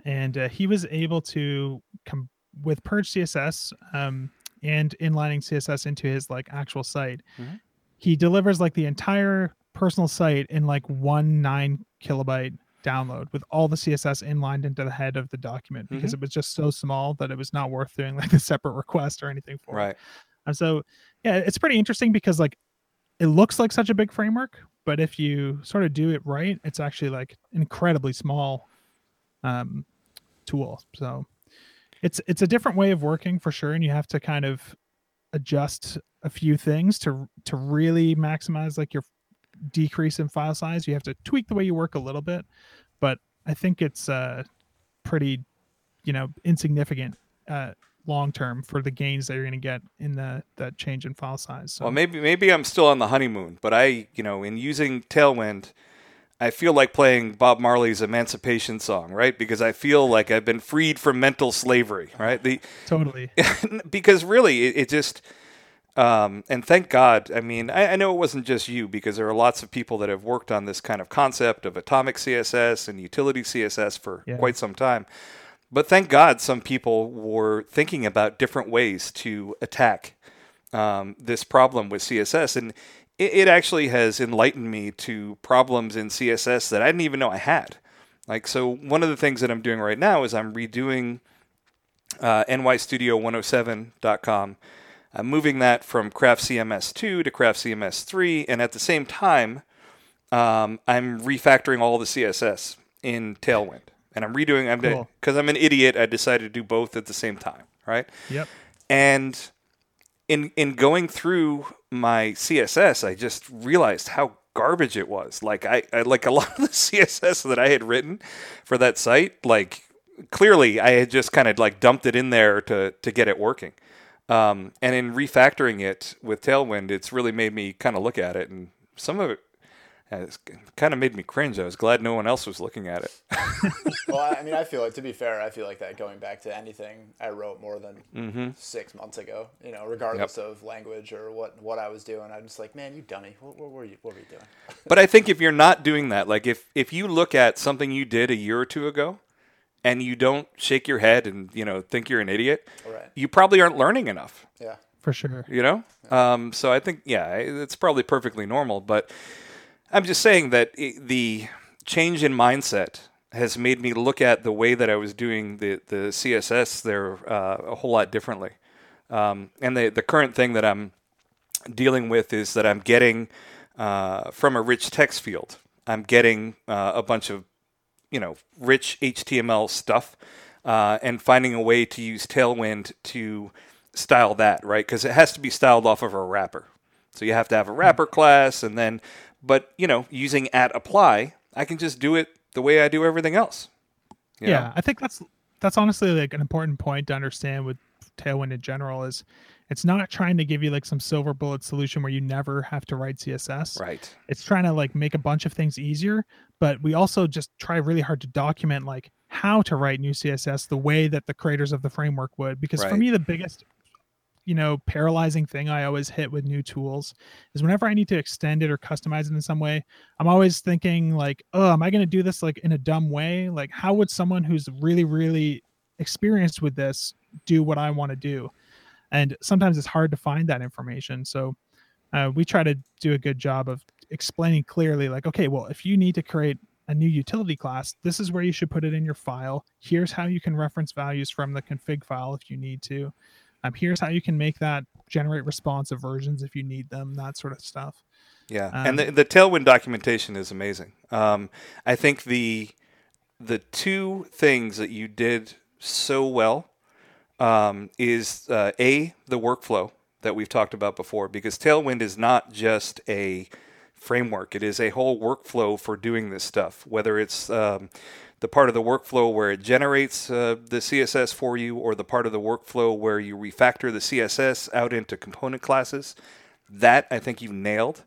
and uh, he was able to come with Purge CSS um, and inlining CSS into his like actual site. Mhm. He delivers like the entire personal site in like one nine kilobyte download with all the CSS inlined into the head of the document because it was just so small that it was not worth doing like *laughs* a separate request or anything for. it. Right. And so yeah, it's pretty interesting because like it looks like such a big framework, but if you sort of do it right, it's actually like incredibly small um, tool. So it's it's a different way of working for sure, and you have to kind of adjust a few things to to really maximize like your decrease in file size. You have to tweak the way you work a little bit, but I think it's uh pretty, you know, insignificant uh long term for the gains that you're going to get in the that change in file size. So Well, maybe maybe I'm still on the honeymoon, but I, you know, in using Tailwind, I feel like playing Bob Marley's Emancipation song, right? Because I feel like I've been freed from mental slavery, right? The totally. *laughs* because really, it, it just um, and thank God. I mean, I, I know it wasn't just you because there are lots of people that have worked on this kind of concept of atomic CSS and utility CSS for Yeah. quite some time. But thank God some people were thinking about different ways to attack um, this problem with CSS. And it, it actually has enlightened me to problems in CSS that I didn't even know I had. Like, so one of the things that I'm doing right now is I'm redoing uh, nystudio107.com. I'm moving that from Craft CMS 2 to Craft CMS 3, and at the same time, um, I'm refactoring all the CSS in Tailwind, and I'm redoing. I'm Cool. because I'm an idiot. I decided to do both at the same time, right? Yep. And in in going through my CSS, I just realized how garbage it was. Like I, I like a *laughs* lot of the CSS that I had written for that site, like clearly I had just kind of like dumped it in there to to get it working. Um, and in refactoring it with Tailwind, it's really made me kind of look at it, and some of it has kind of made me cringe. I was glad no one else was looking at it. *laughs* well, I, mean, I feel like to be fair, I feel like that going back to anything I wrote more than six months ago, you know, regardless of language or what what I was doing, I'm just like, man, you dummy, what, what were you what were you doing? But I think if you're not doing that, like if if you look at something you did a year or two ago, and you don't shake your head and you know think you're an idiot, Right. you probably aren't learning enough. Yeah. For sure. You know, um, so I think yeah, it's probably perfectly normal. But I'm just saying that i the change in mindset has made me look at the way that I was doing the the CSS there uh, a whole lot differently. Um, and the the current thing that I'm dealing with is that I'm getting uh, from a rich text field. I'm getting uh, a bunch of you know rich HTML stuff uh, and finding a way to use Tailwind to style that right because it has to be styled off of a wrapper. So you have to have a wrapper class and then, but you know, using at apply, I can just do it the way I do everything else. you know? yeah i think that's that's honestly like an important point to understand with tailwind in general is it's not trying to give you like some silver bullet solution where you never have to write css Right. it's trying to like make a bunch of things easier but we also just try really hard to document like how to write new css the way that the creators of the framework would because for me the biggest you know paralyzing thing i always hit with new tools is whenever i need to extend it or customize it in some way i'm always thinking like oh am i going to do this like in a dumb way? Like how would someone who's really really experienced with this do what i want to do? And sometimes it's hard to find that information so uh, we try to do a good job of explaining clearly like okay well if you need to create a new utility class this is where you should put it in your file. Here's how you can reference values from the config file if you need to. Um, here's how you can make that generate responsive versions if you need them that sort of stuff. Yeah, Um, and the, the Tailwind documentation is amazing. Um, I think the the two things that you did so well um, is uh, a the workflow that we've talked about before, because Tailwind is not just a framework; it is a whole workflow for doing this stuff. Whether it's um, the part of the workflow where it generates uh, the CSS for you, or the part of the workflow where you refactor the CSS out into component classes, that I think you've nailed.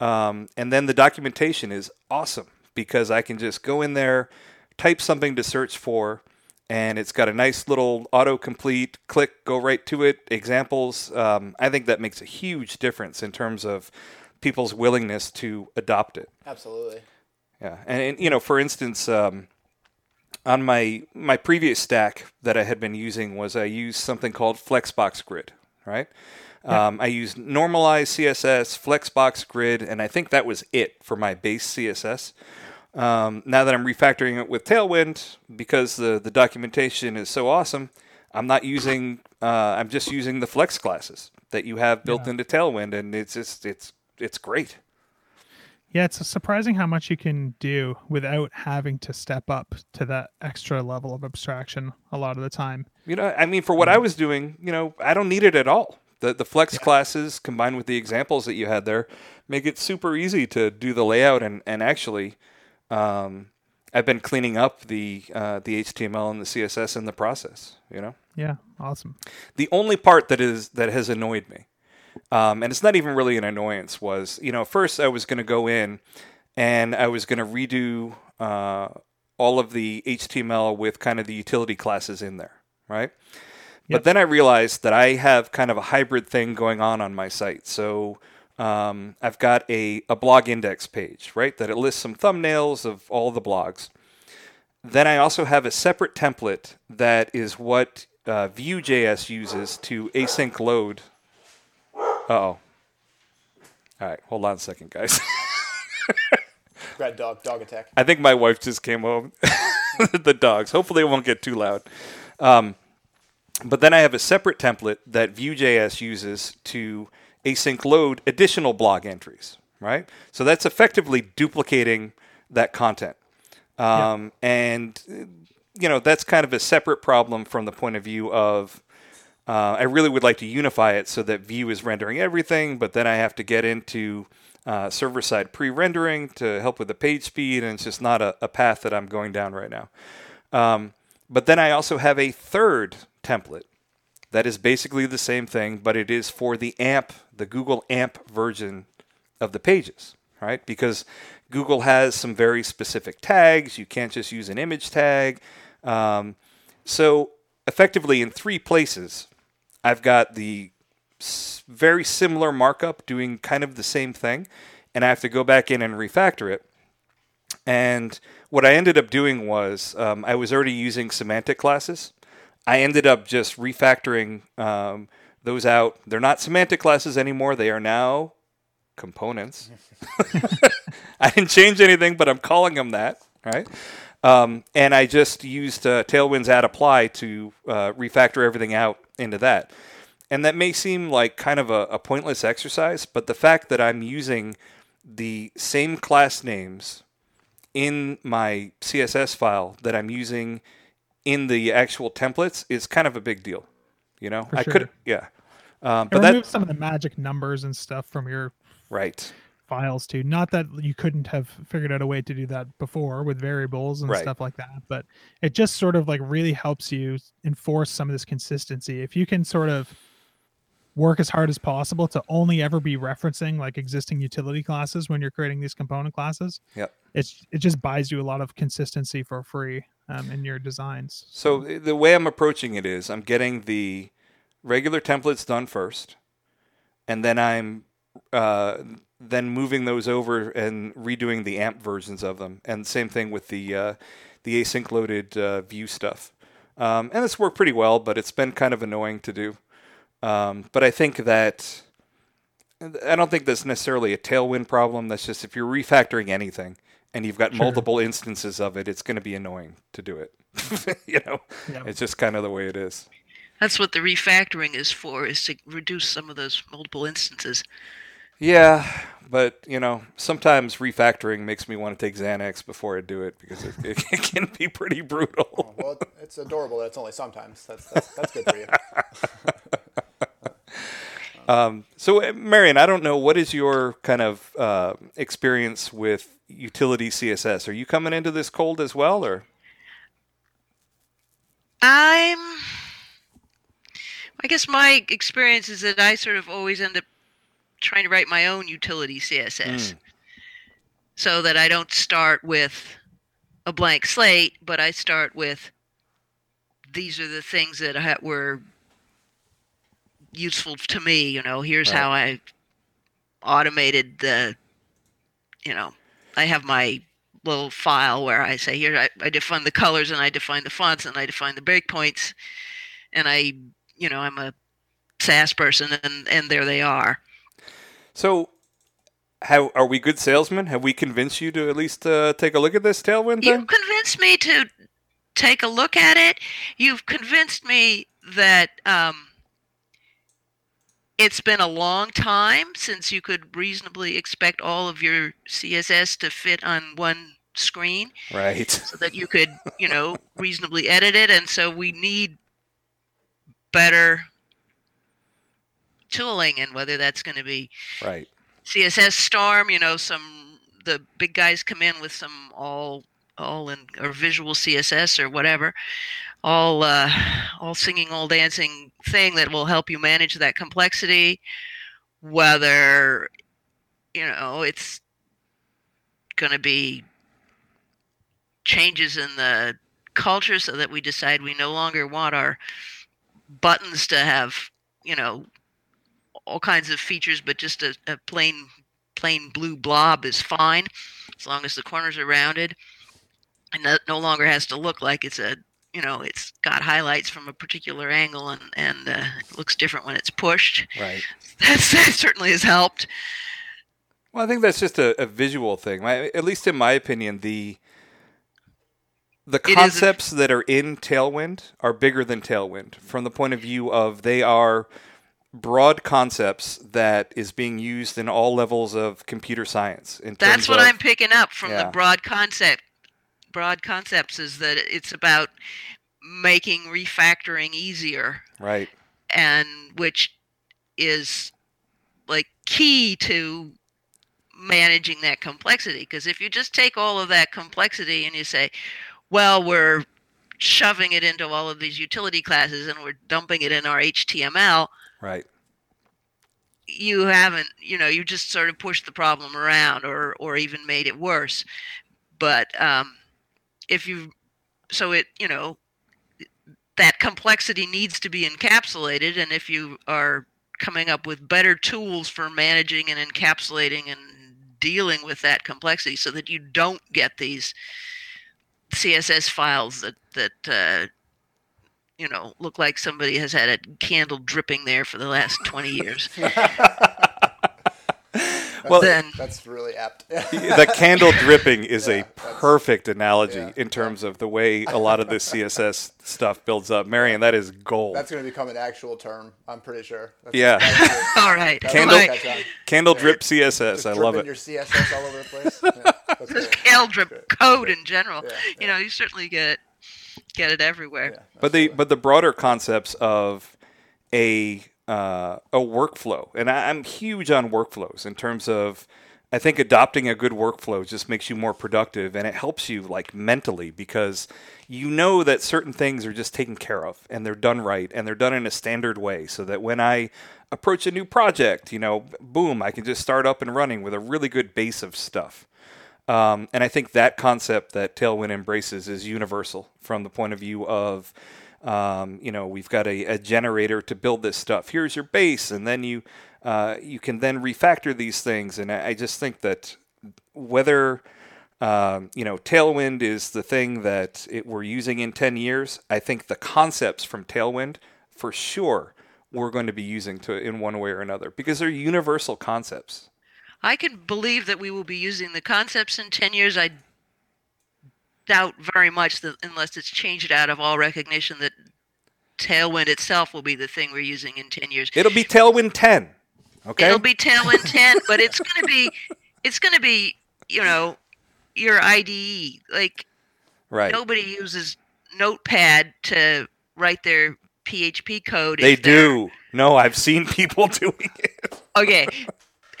Um, and then the documentation is awesome because I can just go in there, type something to search for, and it's got a nice little autocomplete click, go right to it, examples. Um, I think that makes a huge difference in terms of people's willingness to adopt it. Absolutely. Yeah, and, and you know, for instance, um, on my my previous stack that I had been using was I used something called Flexbox Grid, right? Um, I used normalized CSS, Flexbox Grid, and I think that was it for my base CSS. Um, now that I'm refactoring it with Tailwind, because the the documentation is so awesome, I'm not using. Uh, I'm just using the Flex classes, that you have built Yeah. into Tailwind, and it's just it's it's great. Yeah, it's surprising how much you can do without having to step up to that extra level of abstraction a lot of the time. You know, I mean, for what I was doing, you know, I don't need it at all. The the flex classes combined with the examples that you had there make it super easy to do the layout and and actually, um, I've been cleaning up the uh, the HTML and the CSS in the process. You know, Yeah, awesome. the only part that is that has annoyed me, um, and it's not even really an annoyance, was you know first I was going to go in and I was going to redo uh, all of the HTML with kind of the utility classes in there, right? But then I realized that I have kind of a hybrid thing going on on my site. So um, I've got a, a blog index page, right? That it lists some thumbnails of all the blogs. Then I also have a separate template that is what uh, Vue.js uses to async load. Uh oh. All right, hold on a second, guys. *laughs* Red dog, dog attack. I think my wife just came home. *laughs* the dogs. Hopefully, it won't get too loud. Um, but then I have a separate template that Vue.js uses to async load additional blog entries, right? So that's effectively duplicating that content. Um, And, you know, that's kind of a separate problem from the point of view of uh, I really would like to unify it so that Vue is rendering everything, but then I have to get into uh, server side pre rendering to help with the page speed, and it's just not a, a path that I'm going down right now. Um, but then I also have a third template that is basically the same thing, but it is for the AMP, the Google AMP version of the pages, right? Because Google has some very specific tags. You can't just use an image tag. Um, so, effectively, in three places, I've got the very similar markup doing kind of the same thing, and I have to go back in and refactor it. And what I ended up doing was um, I was already using semantic classes. I ended up just refactoring um, those out. They're not semantic classes anymore. They are now components. *laughs* I didn't change anything, but I'm calling them that, right? Um, and I just used uh, Tailwind's at apply to uh, refactor everything out into that. And that may seem like kind of a, a pointless exercise, but the fact that I'm using the same class names in my CSS file that I'm using in the actual templates is kind of a big deal. You know, For I sure. could, yeah. Um, but that, removes some of the magic numbers and stuff from your right. Files too. Not that you couldn't have figured out a way to do that before with variables and Right. stuff like that, but it just sort of like really helps you enforce some of this consistency. If you can sort of work as hard as possible to only ever be referencing like existing utility classes when you're creating these component classes, Yep. it's it just buys you a lot of consistency for free um, in your designs. So the way I'm approaching it is I'm getting the regular templates done first, and then I'm uh, then moving those over and redoing the AMP versions of them, and same thing with the uh, the async loaded uh, Vue stuff. Um, and it's worked pretty well, but it's been kind of annoying to do. Um, but I think that I don't think that's necessarily a tailwind problem. That's just if you're refactoring anything and you've got Sure. multiple instances of it, it's going to be annoying to do it. *laughs* you know, Yeah. it's just kind of the way it is. That's what the refactoring is for, is to reduce some of those multiple instances. Yeah, but you know, sometimes refactoring makes me want to take Xanax before I do it because it, it, can be pretty brutal. Well, it's adorable that it's only sometimes. That's that's, that's good for you. *laughs* So, uh, Marion, I don't know what is your kind of uh, experience with utility CSS. Are you coming into this cold as well, or I'm. I guess my experience is that I sort of always end up trying to write my own utility CSS. Mm. So that I don't start with a blank slate, but I start with these are the things that ha- were useful to me. You know, here's Right. how I automated the, you know, I have my little file where I say here I, I define the colors and I define the fonts and I define the breakpoints and I you know I'm a Sass person and and there they are. So? How are we good salesmen? Have we convinced you to at least uh, take a look at this tailwind You thing? convinced me to take a look at it. You've convinced me that um, it's been a long time since you could reasonably expect all of your CSS to fit on one screen Right. so that you could, you know, reasonably edit it. And so we need better tooling, and whether that's going to be Right. CSS Storm, you know, some the big guys come in with some all all in or visual CSS or whatever, all uh, all singing, all dancing thing that will help you manage that complexity. Whether you know it's going to be changes in the culture so that we decide we no longer want our buttons to have you know all kinds of features but just a, a plain plain blue blob is fine as long as the corners are rounded and that no longer has to look like it's a you know it's got highlights from a particular angle and and uh, looks different when it's pushed Right. *laughs* That's, that certainly has helped Well, I think that's just a, a visual thing. My, at least in my opinion, the the is a- concepts that are in Tailwind are bigger than Tailwind from the point of view of they are broad concepts that is being used in all levels of computer science. In That's what of- I'm picking up from Yeah. the broad concept. Broad concepts is that it's about making refactoring easier, right. and which is like key to managing that complexity. Because if you just take all of that complexity and you say, well, we're shoving it into all of these utility classes and we're dumping it in our HTML, Right. you haven't you know you just sort of pushed the problem around or or even made it worse but um if you so it you know that complexity needs to be encapsulated and if you are coming up with better tools for managing and encapsulating and dealing with that complexity so that you don't get these css files that that uh, you know look like somebody has had a candle dripping there for the last 20 years *laughs* *laughs* Well, then That's really apt. the candle *laughs* dripping is Yeah, a perfect analogy yeah, in terms of the way a lot of this CSS stuff builds up. Marion, that is gold. That's going to become an actual term. I'm pretty sure. That's, Yeah. that's all right That's Candle- what All I right. Candle drip CSS. Just I love it. Your CSS all over the place. Yeah, that's There's good. Drip code in general. Yeah, You yeah. know, you certainly get get it everywhere. Yeah, but the but the broader concepts of a uh, a workflow, and I, I'm huge on workflows in terms of. I think adopting a good workflow just makes you more productive, and it helps you like mentally because you know that certain things are just taken care of and they're done right and they're done in a standard way, so that when I approach a new project, you know, boom, I can just start up and running with a really good base of stuff. Um, and I think that concept that Tailwind embraces is universal from the point of view of, um, you know, we've got a, a generator to build this stuff. Here's your base, and then you uh, you can then refactor these things. And I, I just think that whether um, you know Tailwind is the thing that it, we're using in ten years, I think the concepts from Tailwind for sure we're going to be using to in one way or another because they're universal concepts. I can believe that we will be using the concepts in 10 years. I doubt very much that unless it's changed out of all recognition that Tailwind itself will be the thing we're using in 10 years. It'll be Tailwind ten. Okay. It'll be Tailwind 10, but it's going to be *laughs* it's going to be, you know, your IDE. Like right. nobody uses Notepad to write their PHP code. They do. No, I've seen people *laughs* doing it. Okay.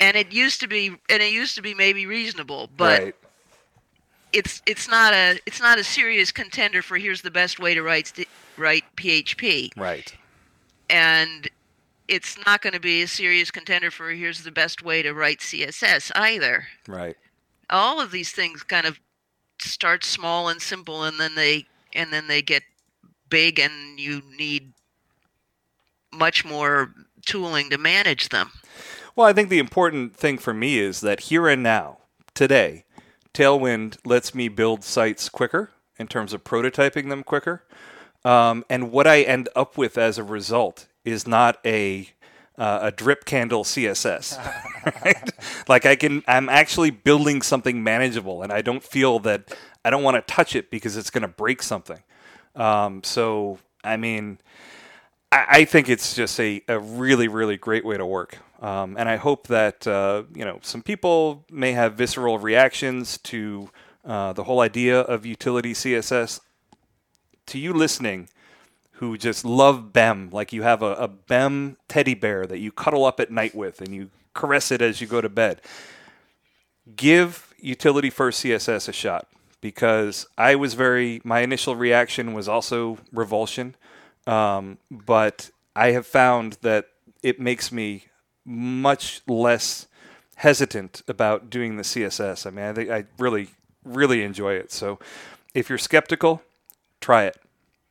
And it used to be and it used to be maybe reasonable, but right. it's it's not a it's not a serious contender for here's the best way to write st- write PHP, Right. and it's not going to be a serious contender for here's the best way to write CSS either. Right. All of these things kind of start small and simple, and then they and then they get big, and you need much more tooling to manage them. Well, I think the important thing for me is that here and now, today, Tailwind lets me build sites quicker in terms of prototyping them quicker. Um, and what I end up with as a result is not a uh, a drip candle CSS. *laughs* right? Like I can, I'm actually building something manageable, and I don't feel that I don't want to touch it because it's going to break something. Um, so, I mean, I, I think it's just a, a really, really great way to work. Um, and I hope that, uh, you know, some people may have visceral reactions to uh, the whole idea of utility CSS. To you listening, who just love BEM, like you have a, a BEM teddy bear that you cuddle up at night with and you caress it as you go to bed, give utility first CSS a shot because I was very, my initial reaction was also revulsion. Um, but I have found that it makes me much less hesitant about doing the CSS. I mean, I, think I really, really enjoy it. So if you're skeptical, try it.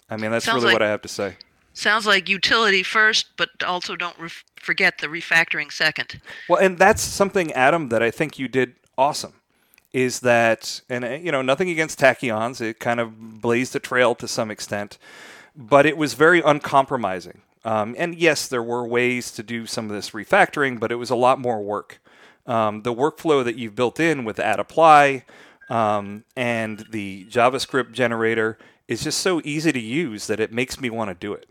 I mean, that's Sounds really like- what I have to say. Sounds like utility first, but also don't forget the refactoring second. Well, and that's something, Adam, that I think you did awesome. Is that, and uh, you know, nothing against tachyons. It kind of blazed a trail to some extent, but it was very uncompromising. Um, and yes, there were ways to do some of this refactoring, but it was a lot more work. Um, the workflow that you've built in with at apply um, and the JavaScript generator is just so easy to use that it makes me want to do it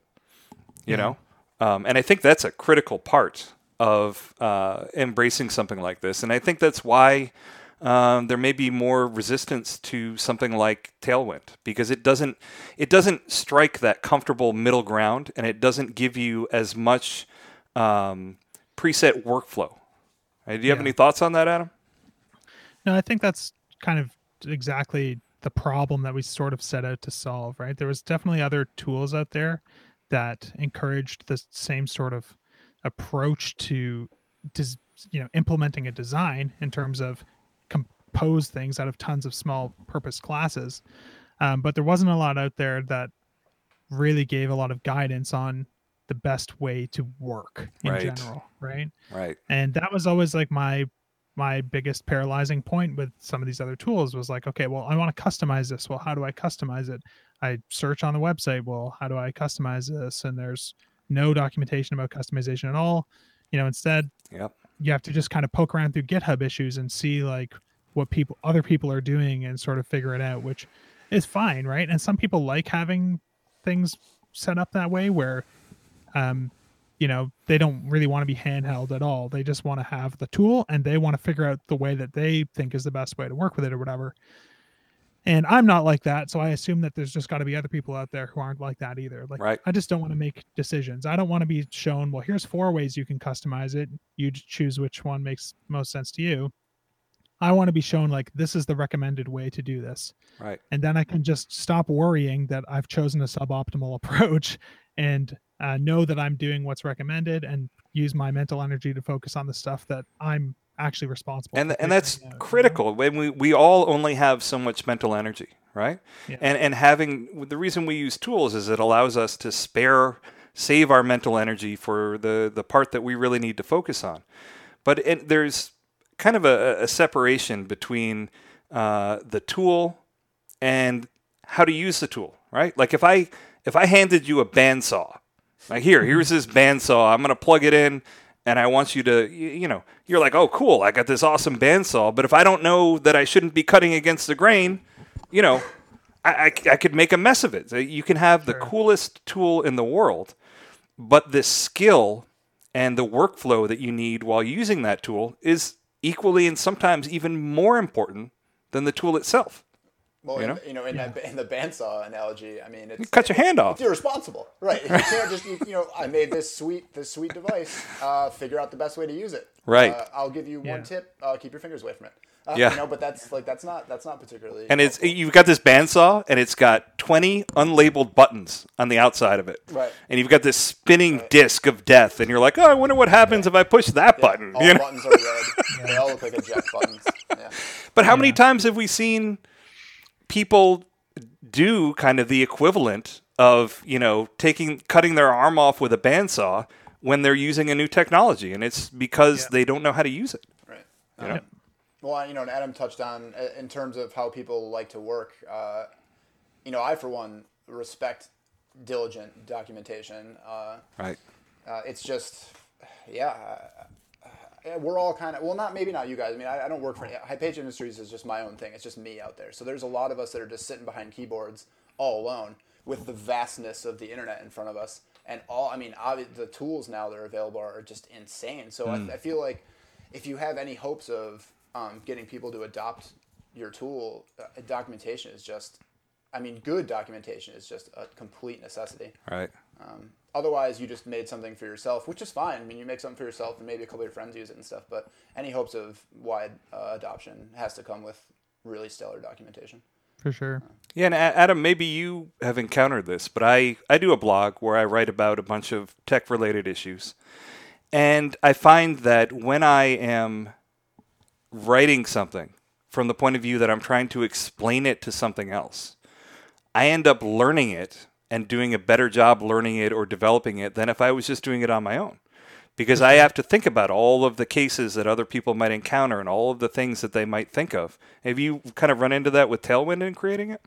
you know? Um, and i think that's a critical part of uh, embracing something like this. And i think that's why um, there may be more resistance to something like tailwind because it doesn't it doesn't strike that comfortable middle ground and it doesn't give you as much um, preset workflow. Uh, do you have any thoughts on that adam? No, I think that's kind of exactly the problem that we sort of set out to solve, right? There was definitely other tools out there that encouraged the same sort of approach to des- you know implementing a design in terms of compose things out of tons of small purpose classes. Um, but there wasn't a lot out there that really gave a lot of guidance on the best way to work in Right. general, right? right. And that was always like my my biggest paralyzing point with some of these other tools was like okay well i want to customize this. Well how do i customize it? I search on the website. Well how do i customize this? And there's no documentation about customization at all. You know instead yep. you have to just kind of poke around through github issues and see like what people other people are doing and sort of figure it out which is fine right? And some people like having things set up that way where um you know they don't really want to be handheld at all. They just want to have the tool and they want to figure out the way that they think is the best way to work with it or whatever. And i'm not like that so i assume that there's just got to be other people out there who aren't like that either. Like Right. i just don't want to make decisions. I don't want to be shown well here's four ways you can customize it. You choose which one makes most sense to you i want to be shown like this is the recommended way to do this right and then I can just stop worrying that I've chosen a suboptimal *laughs* approach and uh, know that I'm doing what's recommended and use my mental energy to focus on the stuff that I'm actually responsible. and for and that's out, you know? critical when we we all only have so much mental energy right Yeah. and and having the reason we use tools is it allows us to spare save our mental energy for the the part that we really need to focus on but it, there's kind of a, a separation between uh, the tool and how to use the tool right? Like if i if i handed you a bandsaw like here here's this *laughs* bandsaw i'm going to plug it in and i want you to you, know you're like oh cool i got this awesome bandsaw but if i don't know that i shouldn't be cutting against the grain you know i, I, I could make a mess of it. So you can have the coolest tool in the world but the skill and the workflow that you need while using that tool is equally and sometimes even more important than the tool itself Well, You in, know? you know, in that in the bandsaw analogy, I mean, it's cut your hand off. It's irresponsible, right? You can't just you, you know, I made this sweet this sweet device. Uh, figure out the best way to use it. Right. Uh, I'll give you one tip. Uh, keep your fingers away from it. Uh, Yeah. You know, but that's like that's not that's not particularly. and it's helpful. you've got this bandsaw and it's got 20 unlabeled buttons on the outside of it Right. and you've got this spinning disc of death and you're like oh i wonder what happens if i push that Yeah, button All you know? buttons are red. They all look like eject buttons. *laughs* Yeah. but how many times have we seen people do kind of the equivalent of you know taking cutting their arm off with a bandsaw when they're using a new technology and it's because Yeah. they don't know how to use it Right. you know? Well, you know, and Adam touched on uh, in terms of how people like to work. Uh, you know, I for one respect diligent documentation. Uh, right uh, it's just, yeah, uh, we're all kind of well, not maybe not you guys. I mean, I, I don't work for High Page Industries is just my own thing. It's just me out there. So there's a lot of us that are just sitting behind keyboards all alone with the vastness of the internet in front of us. and all I mean, obvi- the tools now that are available are just insane. So I, I feel like if you have any hopes of um, getting people to adopt your tool, uh, documentation is just, I mean, good documentation is just a complete necessity. Right. Um, otherwise, you just made something for yourself, which is fine. I mean, you make something for yourself, and maybe a couple of your friends use it and stuff. But any hopes of wide uh, adoption has to come with really stellar documentation. for sure. Yeah, and Adam, maybe you have encountered this, but I, I do a blog where I write about a bunch of tech related issues. And I find that when I am writing something from the point of view that I'm trying to explain it to something else, I end up learning it and doing a better job learning it or developing it than if I was just doing it on my own. Because I have to think about all of the cases that other people might encounter and all of the things that they might think of. Have you kind of run into that with Tailwind in creating it?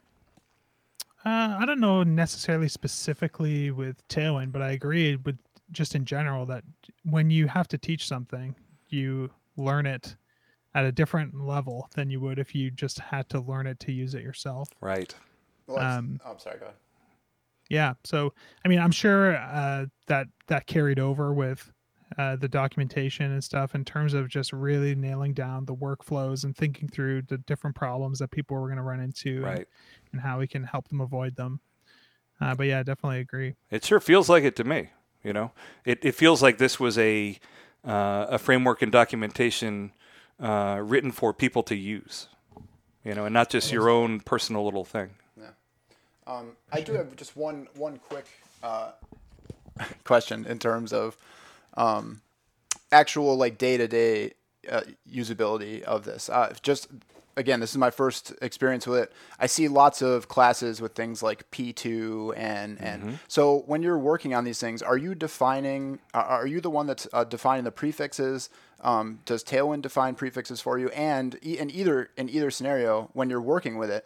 Uh, I don't know necessarily specifically with Tailwind, but I agree with just in general that when you have to teach something, you learn it at a different level than you would if you just had to learn it to use it yourself. Right. Well, Um, oh, I'm sorry. Go ahead. Yeah. So, I mean, I'm sure uh, that that carried over with uh, the documentation and stuff in terms of just really nailing down the workflows and thinking through the different problems that people were going to run into and, Right. and how we can help them avoid them. Uh, but yeah, I definitely agree. It sure feels like it to me. You know, it, it feels like this was a uh, a framework and documentation uh, written for people to use. You know, and not just your own personal little thing. Um, I do have just one one quick uh, *laughs* question in terms of um, actual like day to day usability of this. Uh, just again, this is my first experience with it. I see lots of classes with things like P2 and and so when you're working on these things, are you defining? Are are you the one that's uh, defining the prefixes? Um, does Tailwind define prefixes for you? And e- in either in either scenario, when you're working with it,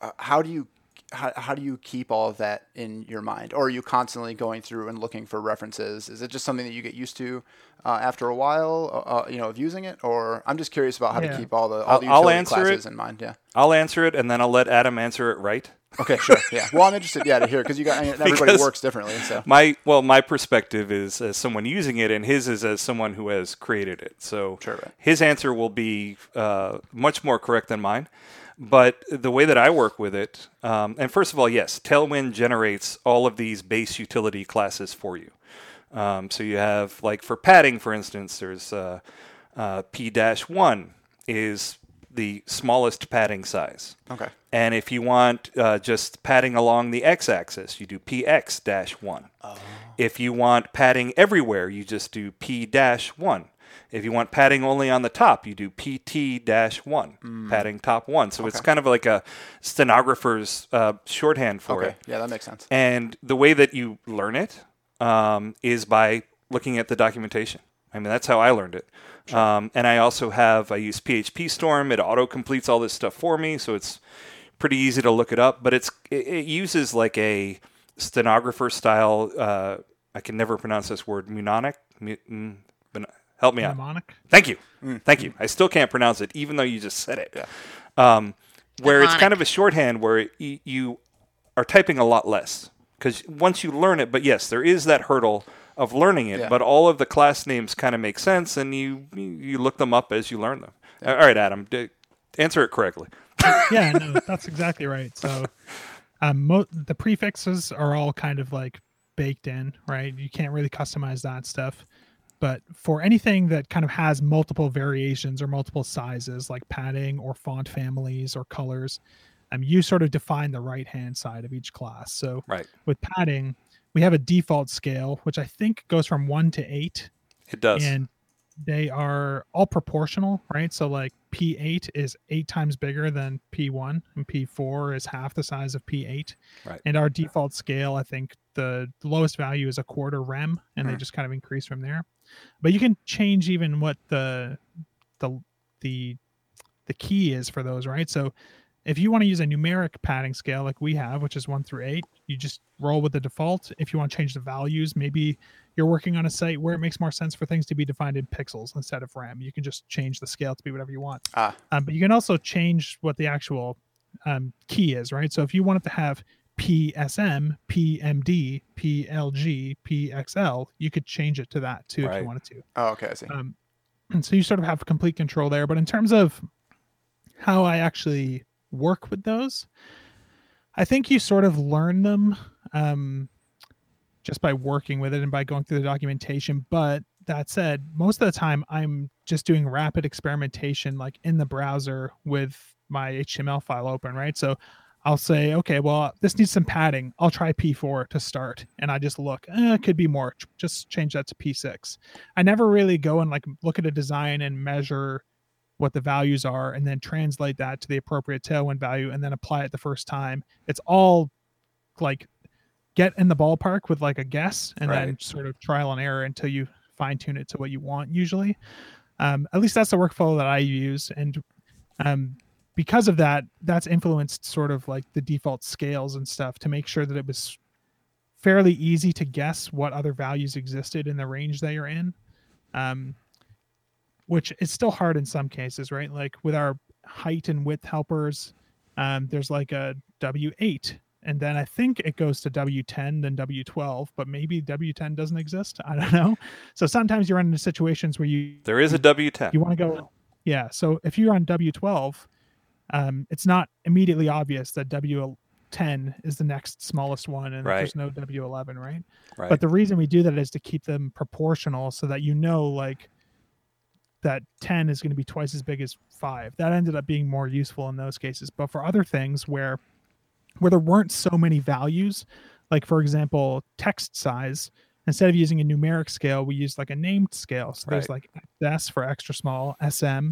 uh, how do you how, how do you keep all of that in your mind or are you constantly going through and looking for references is it just something that you get used to uh, after a while uh, uh, you know of using it or i'm just curious about how Yeah. to keep all the all the I'll- I'll answer classes it. in mind yeah I'll answer it, and then I'll let Adam answer it right. okay sure yeah *laughs* well i'm interested yeah to hear because you got I mean, everybody Because- works differently so My well, my perspective is as someone using it, and his is as someone who has created it. So Sure, right. his answer will be uh, much more correct than mine. But the way that I work with it, um, and first of all, yes, Tailwind generates all of these base utility classes for you. Um, so you have like for padding, for instance, there's uh, uh, P-1 is the smallest padding size. okay And if you want uh, just padding along the x-axis, you do px-1. Oh. If you want padding everywhere, you just do p-1. If you want padding only on the top, you do PT dash one, padding top one. So it's kind of like a stenographer's uh, shorthand for okay it. yeah that makes sense And the way that you learn it um, is by looking at the documentation. I mean, that's how I learned it. Um, and I also have, I use PHP Storm. It auto completes all this stuff for me. So it's pretty easy to look it up. But it's it, it uses like a stenographer style, uh, I can never pronounce this word, mnemonic. Mu- mm, but help me out. Mnemonic. Thank you. Thank you. I still can't pronounce it, even though you just said it. Um, where it's kind of a shorthand where y- you are typing a lot less. Because once you learn it, but yes, there is that hurdle of learning it, Yeah. but all of the class names kind of make sense and you you look them up as you learn them. All right, Adam, d- answer it correctly. *laughs* yeah, no, that's exactly right. So, um, mo- the prefixes are all kind of like baked in, right? You can't really customize that stuff. But for anything that kind of has multiple variations or multiple sizes, like padding or font families or colors, um, you sort of define the right hand side of each class. So, Right. with padding, we have a default scale, which I think goes from one to eight It does. and they are all proportional, right? So like P8 is eight times bigger than P1, and P4 is half the size of P8. Right. And our default scale, I think the lowest value is a quarter rem, and they Hmm. just kind of increase from there. But you can change even what the the the the key is for those, right? So if you want to use a numeric padding scale like we have, which is one through eight, you just roll with the default. If you want to change the values, maybe you're working on a site where it makes more sense for things to be defined in pixels instead of rem. You can just change the scale to be whatever you want. Ah. Um, but you can also change what the actual um, key is, right? So if you want it to have PSM, PMD, PLG, PXL, you could change it to that too if you wanted to. Oh, okay, I see. Um, and *clears throat* so you sort of have complete control there. But in terms of how I actually work with those, I think you sort of learn them um, just by working with it and by going through the documentation. But that said, most of the time I'm just doing rapid experimentation, like in the browser with my HTML file open, right? So I'll say, okay, well, this needs some padding. I'll try P4 to start. And I just look, eh, it could be more. Just change that to P6. I never really go and like look at a design and measure what the values are and then translate that to the appropriate tailwind value and then apply it the first time. It's all like get in the ballpark with like a guess and then sort of trial and error until you fine tune it to what you want usually. Um, at least that's the workflow that I use. And um, because of that, that's influenced sort of like the default scales and stuff to make sure that it was fairly easy to guess what other values existed in the range that you're in. Um, which is still hard in some cases, right? Like with our height and width helpers, um, there's like a W8, and then I think it goes to W10, then W12, but maybe W10 doesn't exist. I don't know. So sometimes you run into situations where you There is a W10. you want to go yeah so if you're on w12 um, it's not immediately obvious that w10 is the next smallest one and Right. there's no w11 right right. but the reason we do that is to keep them proportional so that you know like that 10 is going to be twice as big as 5 that ended up being more useful in those cases. But for other things where where there weren't so many values like for example text size instead of using a numeric scale we used like a named scale. So there's like s for extra small sm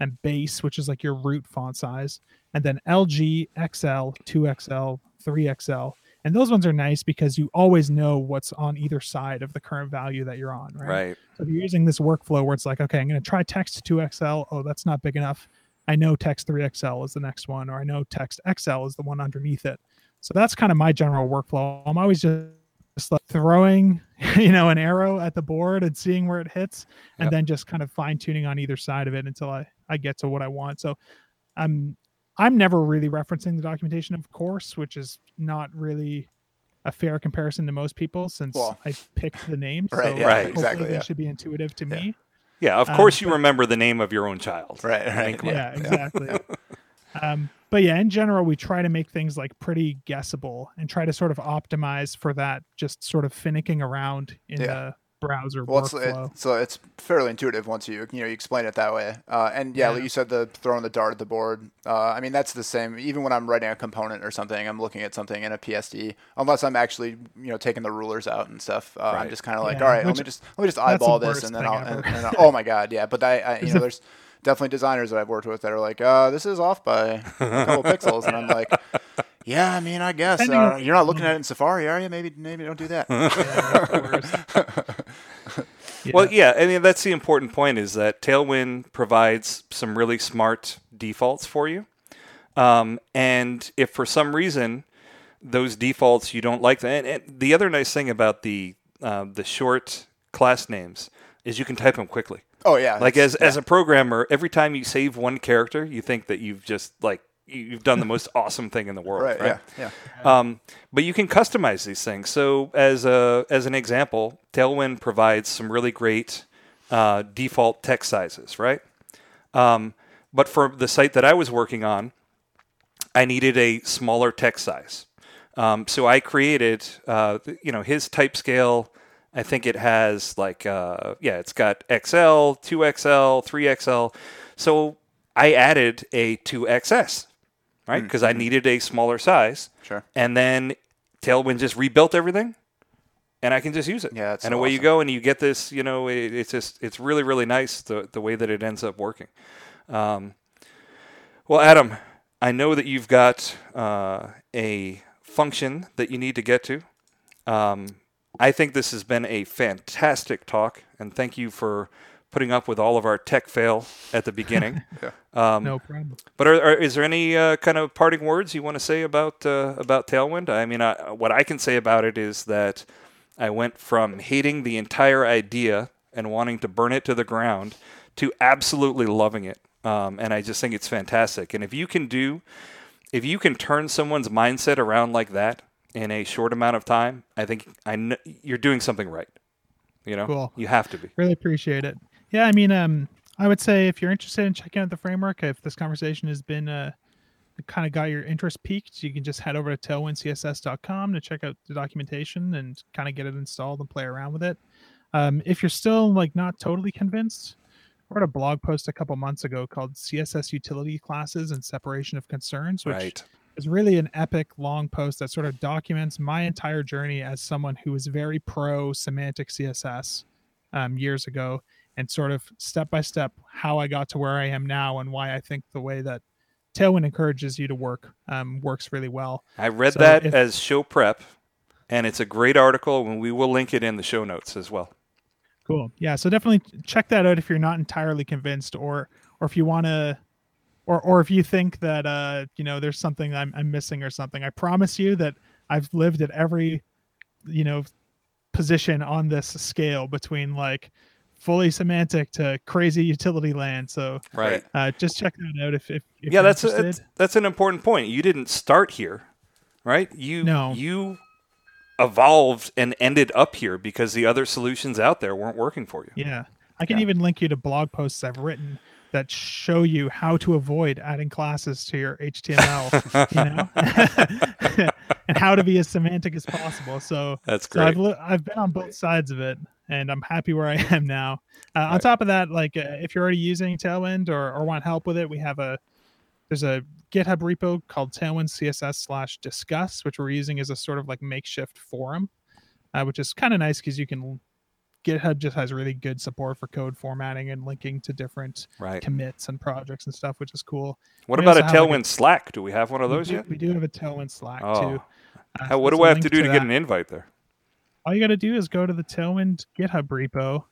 and base which is like your root font size and then lg xl 2xl 3xl and those ones are nice because you always know what's on either side of the current value that you're on right, right. so if you're using this workflow where it's like okay i'm going to try text 2xl oh that's not big enough. I know text 3xl is the next one or i know text xl is the one underneath it. So that's kind of my general workflow. I'm always just just like throwing *laughs* you know an arrow at the board and seeing where it hits and Yep. then just kind of fine tuning on either side of it until i i get to what i want so i'm i'm never really referencing the documentation of course which is not really a fair comparison to most people since Well, i picked the name *laughs* right, so yeah, Right. exactly, they yeah. should be intuitive to me Yeah, of Um, course you but- remember the name of your own child. Right, right. Yeah. yeah exactly *laughs* um but yeah in general we try to make things like pretty guessable and try to sort of optimize for that just sort of finicking around in Yeah. the browser Well, it's, workflow it, so it's fairly intuitive once you you know you explain it that way. Uh, and yeah, like you said, the throwing the dart at the board. Uh, I mean, that's the same. Even when I'm writing a component or something, I'm looking at something in a PSD. Unless I'm actually you know taking the rulers out and stuff, uh, I'm just kind of like, Yeah, all right, let me just let me just eyeball this, and then I'll. And, and oh my god, yeah. But I, I you know, *laughs* there's definitely designers that I've worked with that are like, uh, this is off by a couple *laughs* pixels, and I'm like. Yeah, I mean, I guess uh, you're not looking at it in Safari, are you? Maybe, maybe don't do that. *laughs* Yeah, of course. Yeah. Well, yeah, I mean that's the important point is that Tailwind provides some really smart defaults for you, um, and if for some reason those defaults you don't like them, and, and the other nice thing about the uh, the short class names is you can type them quickly. Oh yeah, Like as as a programmer, every time you save one character, you think that you've just like you- you've done the *laughs* most awesome thing in the world, right, right? yeah, yeah. Um, but you can customize these things. So, as a as an example, Tailwind provides some really great uh, default text sizes, right? Um, but for the site that I was working on, I needed a smaller text size. Um, so I created, uh, you know, his type scale. I think it has like, uh, yeah, it's got XL, 2XL, 3XL. So I added a 2XS, right? Because I needed a smaller size Sure. and then Tailwind just rebuilt everything, and I can just use it. Yeah, that's and away you go, and you get this. You know, it, it's just it's really really nice the the way that it ends up working. Um, well, Adam, I know that you've got uh, a function that you need to get to. Um, I think this has been a fantastic talk, and thank you for putting up with all of our tech fail at the beginning. *laughs* Yeah. um, no problem but are, are, is there any uh, kind of parting words you want to say about uh, about Tailwind? I mean, I, what I can say about it is that I went from hating the entire idea and wanting to burn it to the ground to absolutely loving it, um, and I just think it's fantastic. And if you can do if you can turn someone's mindset around like that in a short amount of time, I think I kn- you're doing something right. You know, Cool. you have to be. Really appreciate it. Yeah, I mean, um, I would say if you're interested in checking out the framework, if this conversation has been uh, kind of got your interest peaked, you can just head over to tailwindcss.com to check out the documentation and kind of get it installed and play around with it. Um, if you're still like not totally convinced, I wrote a blog post a couple months ago called CSS utility classes and separation of concerns, which Right. Is really an epic long post that sort of documents my entire journey as someone who was very pro semantic CSS um, years ago and sort of step by step how I got to where I am now and why I think the way that Tailwind encourages you to work um, works really well. I read So that if- as show prep, and it's a great article, and we will link it in the show notes as well. Cool. Yeah. So definitely check that out if you're not entirely convinced, or or if you want to, or or if you think that uh you know there's something I'm I'm missing or something. I promise you that I've lived at every, you know, position on this scale between like fully semantic to crazy utility land. So Right. uh, just check that out if if, if yeah, that's a, that's an important point. You didn't start here, right? You No. you evolved and ended up here because the other solutions out there weren't working for you. Yeah. I can Yeah. even link you to blog posts I've written that show you how to avoid adding classes to your HTML, *laughs* you know, *laughs* and how to be as semantic as possible. So, That's so I've, great. li- I've been on both sides of it and I'm happy where I *laughs* am now. Uh, On top of that, like uh, if you're already using Tailwind or, or want help with it, we have a, there's a GitHub repo called Tailwind CSS slash discuss, which we're using as a sort of like makeshift forum, uh, which is kind of nice because you can GitHub just has really good support for code formatting and linking to different Right. commits and projects and stuff, which is cool. What we about a also have, like, Tailwind Slack? Do we have one of We those do, yet? we do have a Tailwind Slack Oh. too. Uh, How, what do I have to do to, get an invite there? All you got to do is go to the Tailwind GitHub repo,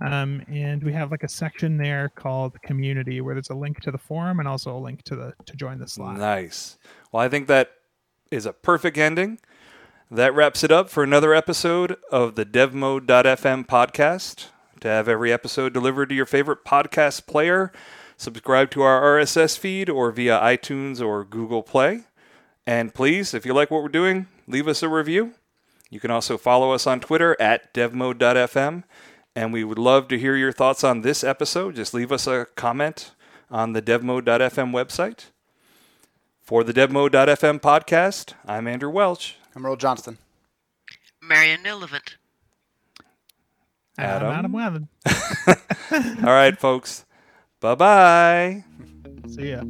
um, and we have like a section there called Community, where there's a link to the forum and also a link to the to join the Slack. Nice. Well, I think that is a perfect ending. That wraps it up for another episode of the DevMode.fm podcast. To have every episode delivered to your favorite podcast player, subscribe to our RSS feed or via iTunes or Google Play. And please, if you like what we're doing, leave us a review. You can also follow us on Twitter at devmode.fm. And we would love to hear your thoughts on this episode. Just leave us a comment on the devmode.fm website. For the devmode.fm podcast, I'm Andrew Welch. I'm Earl Johnston. Marion Newlevant. Adam? Adam Wathan. *laughs* All right, folks. Bye bye. See ya.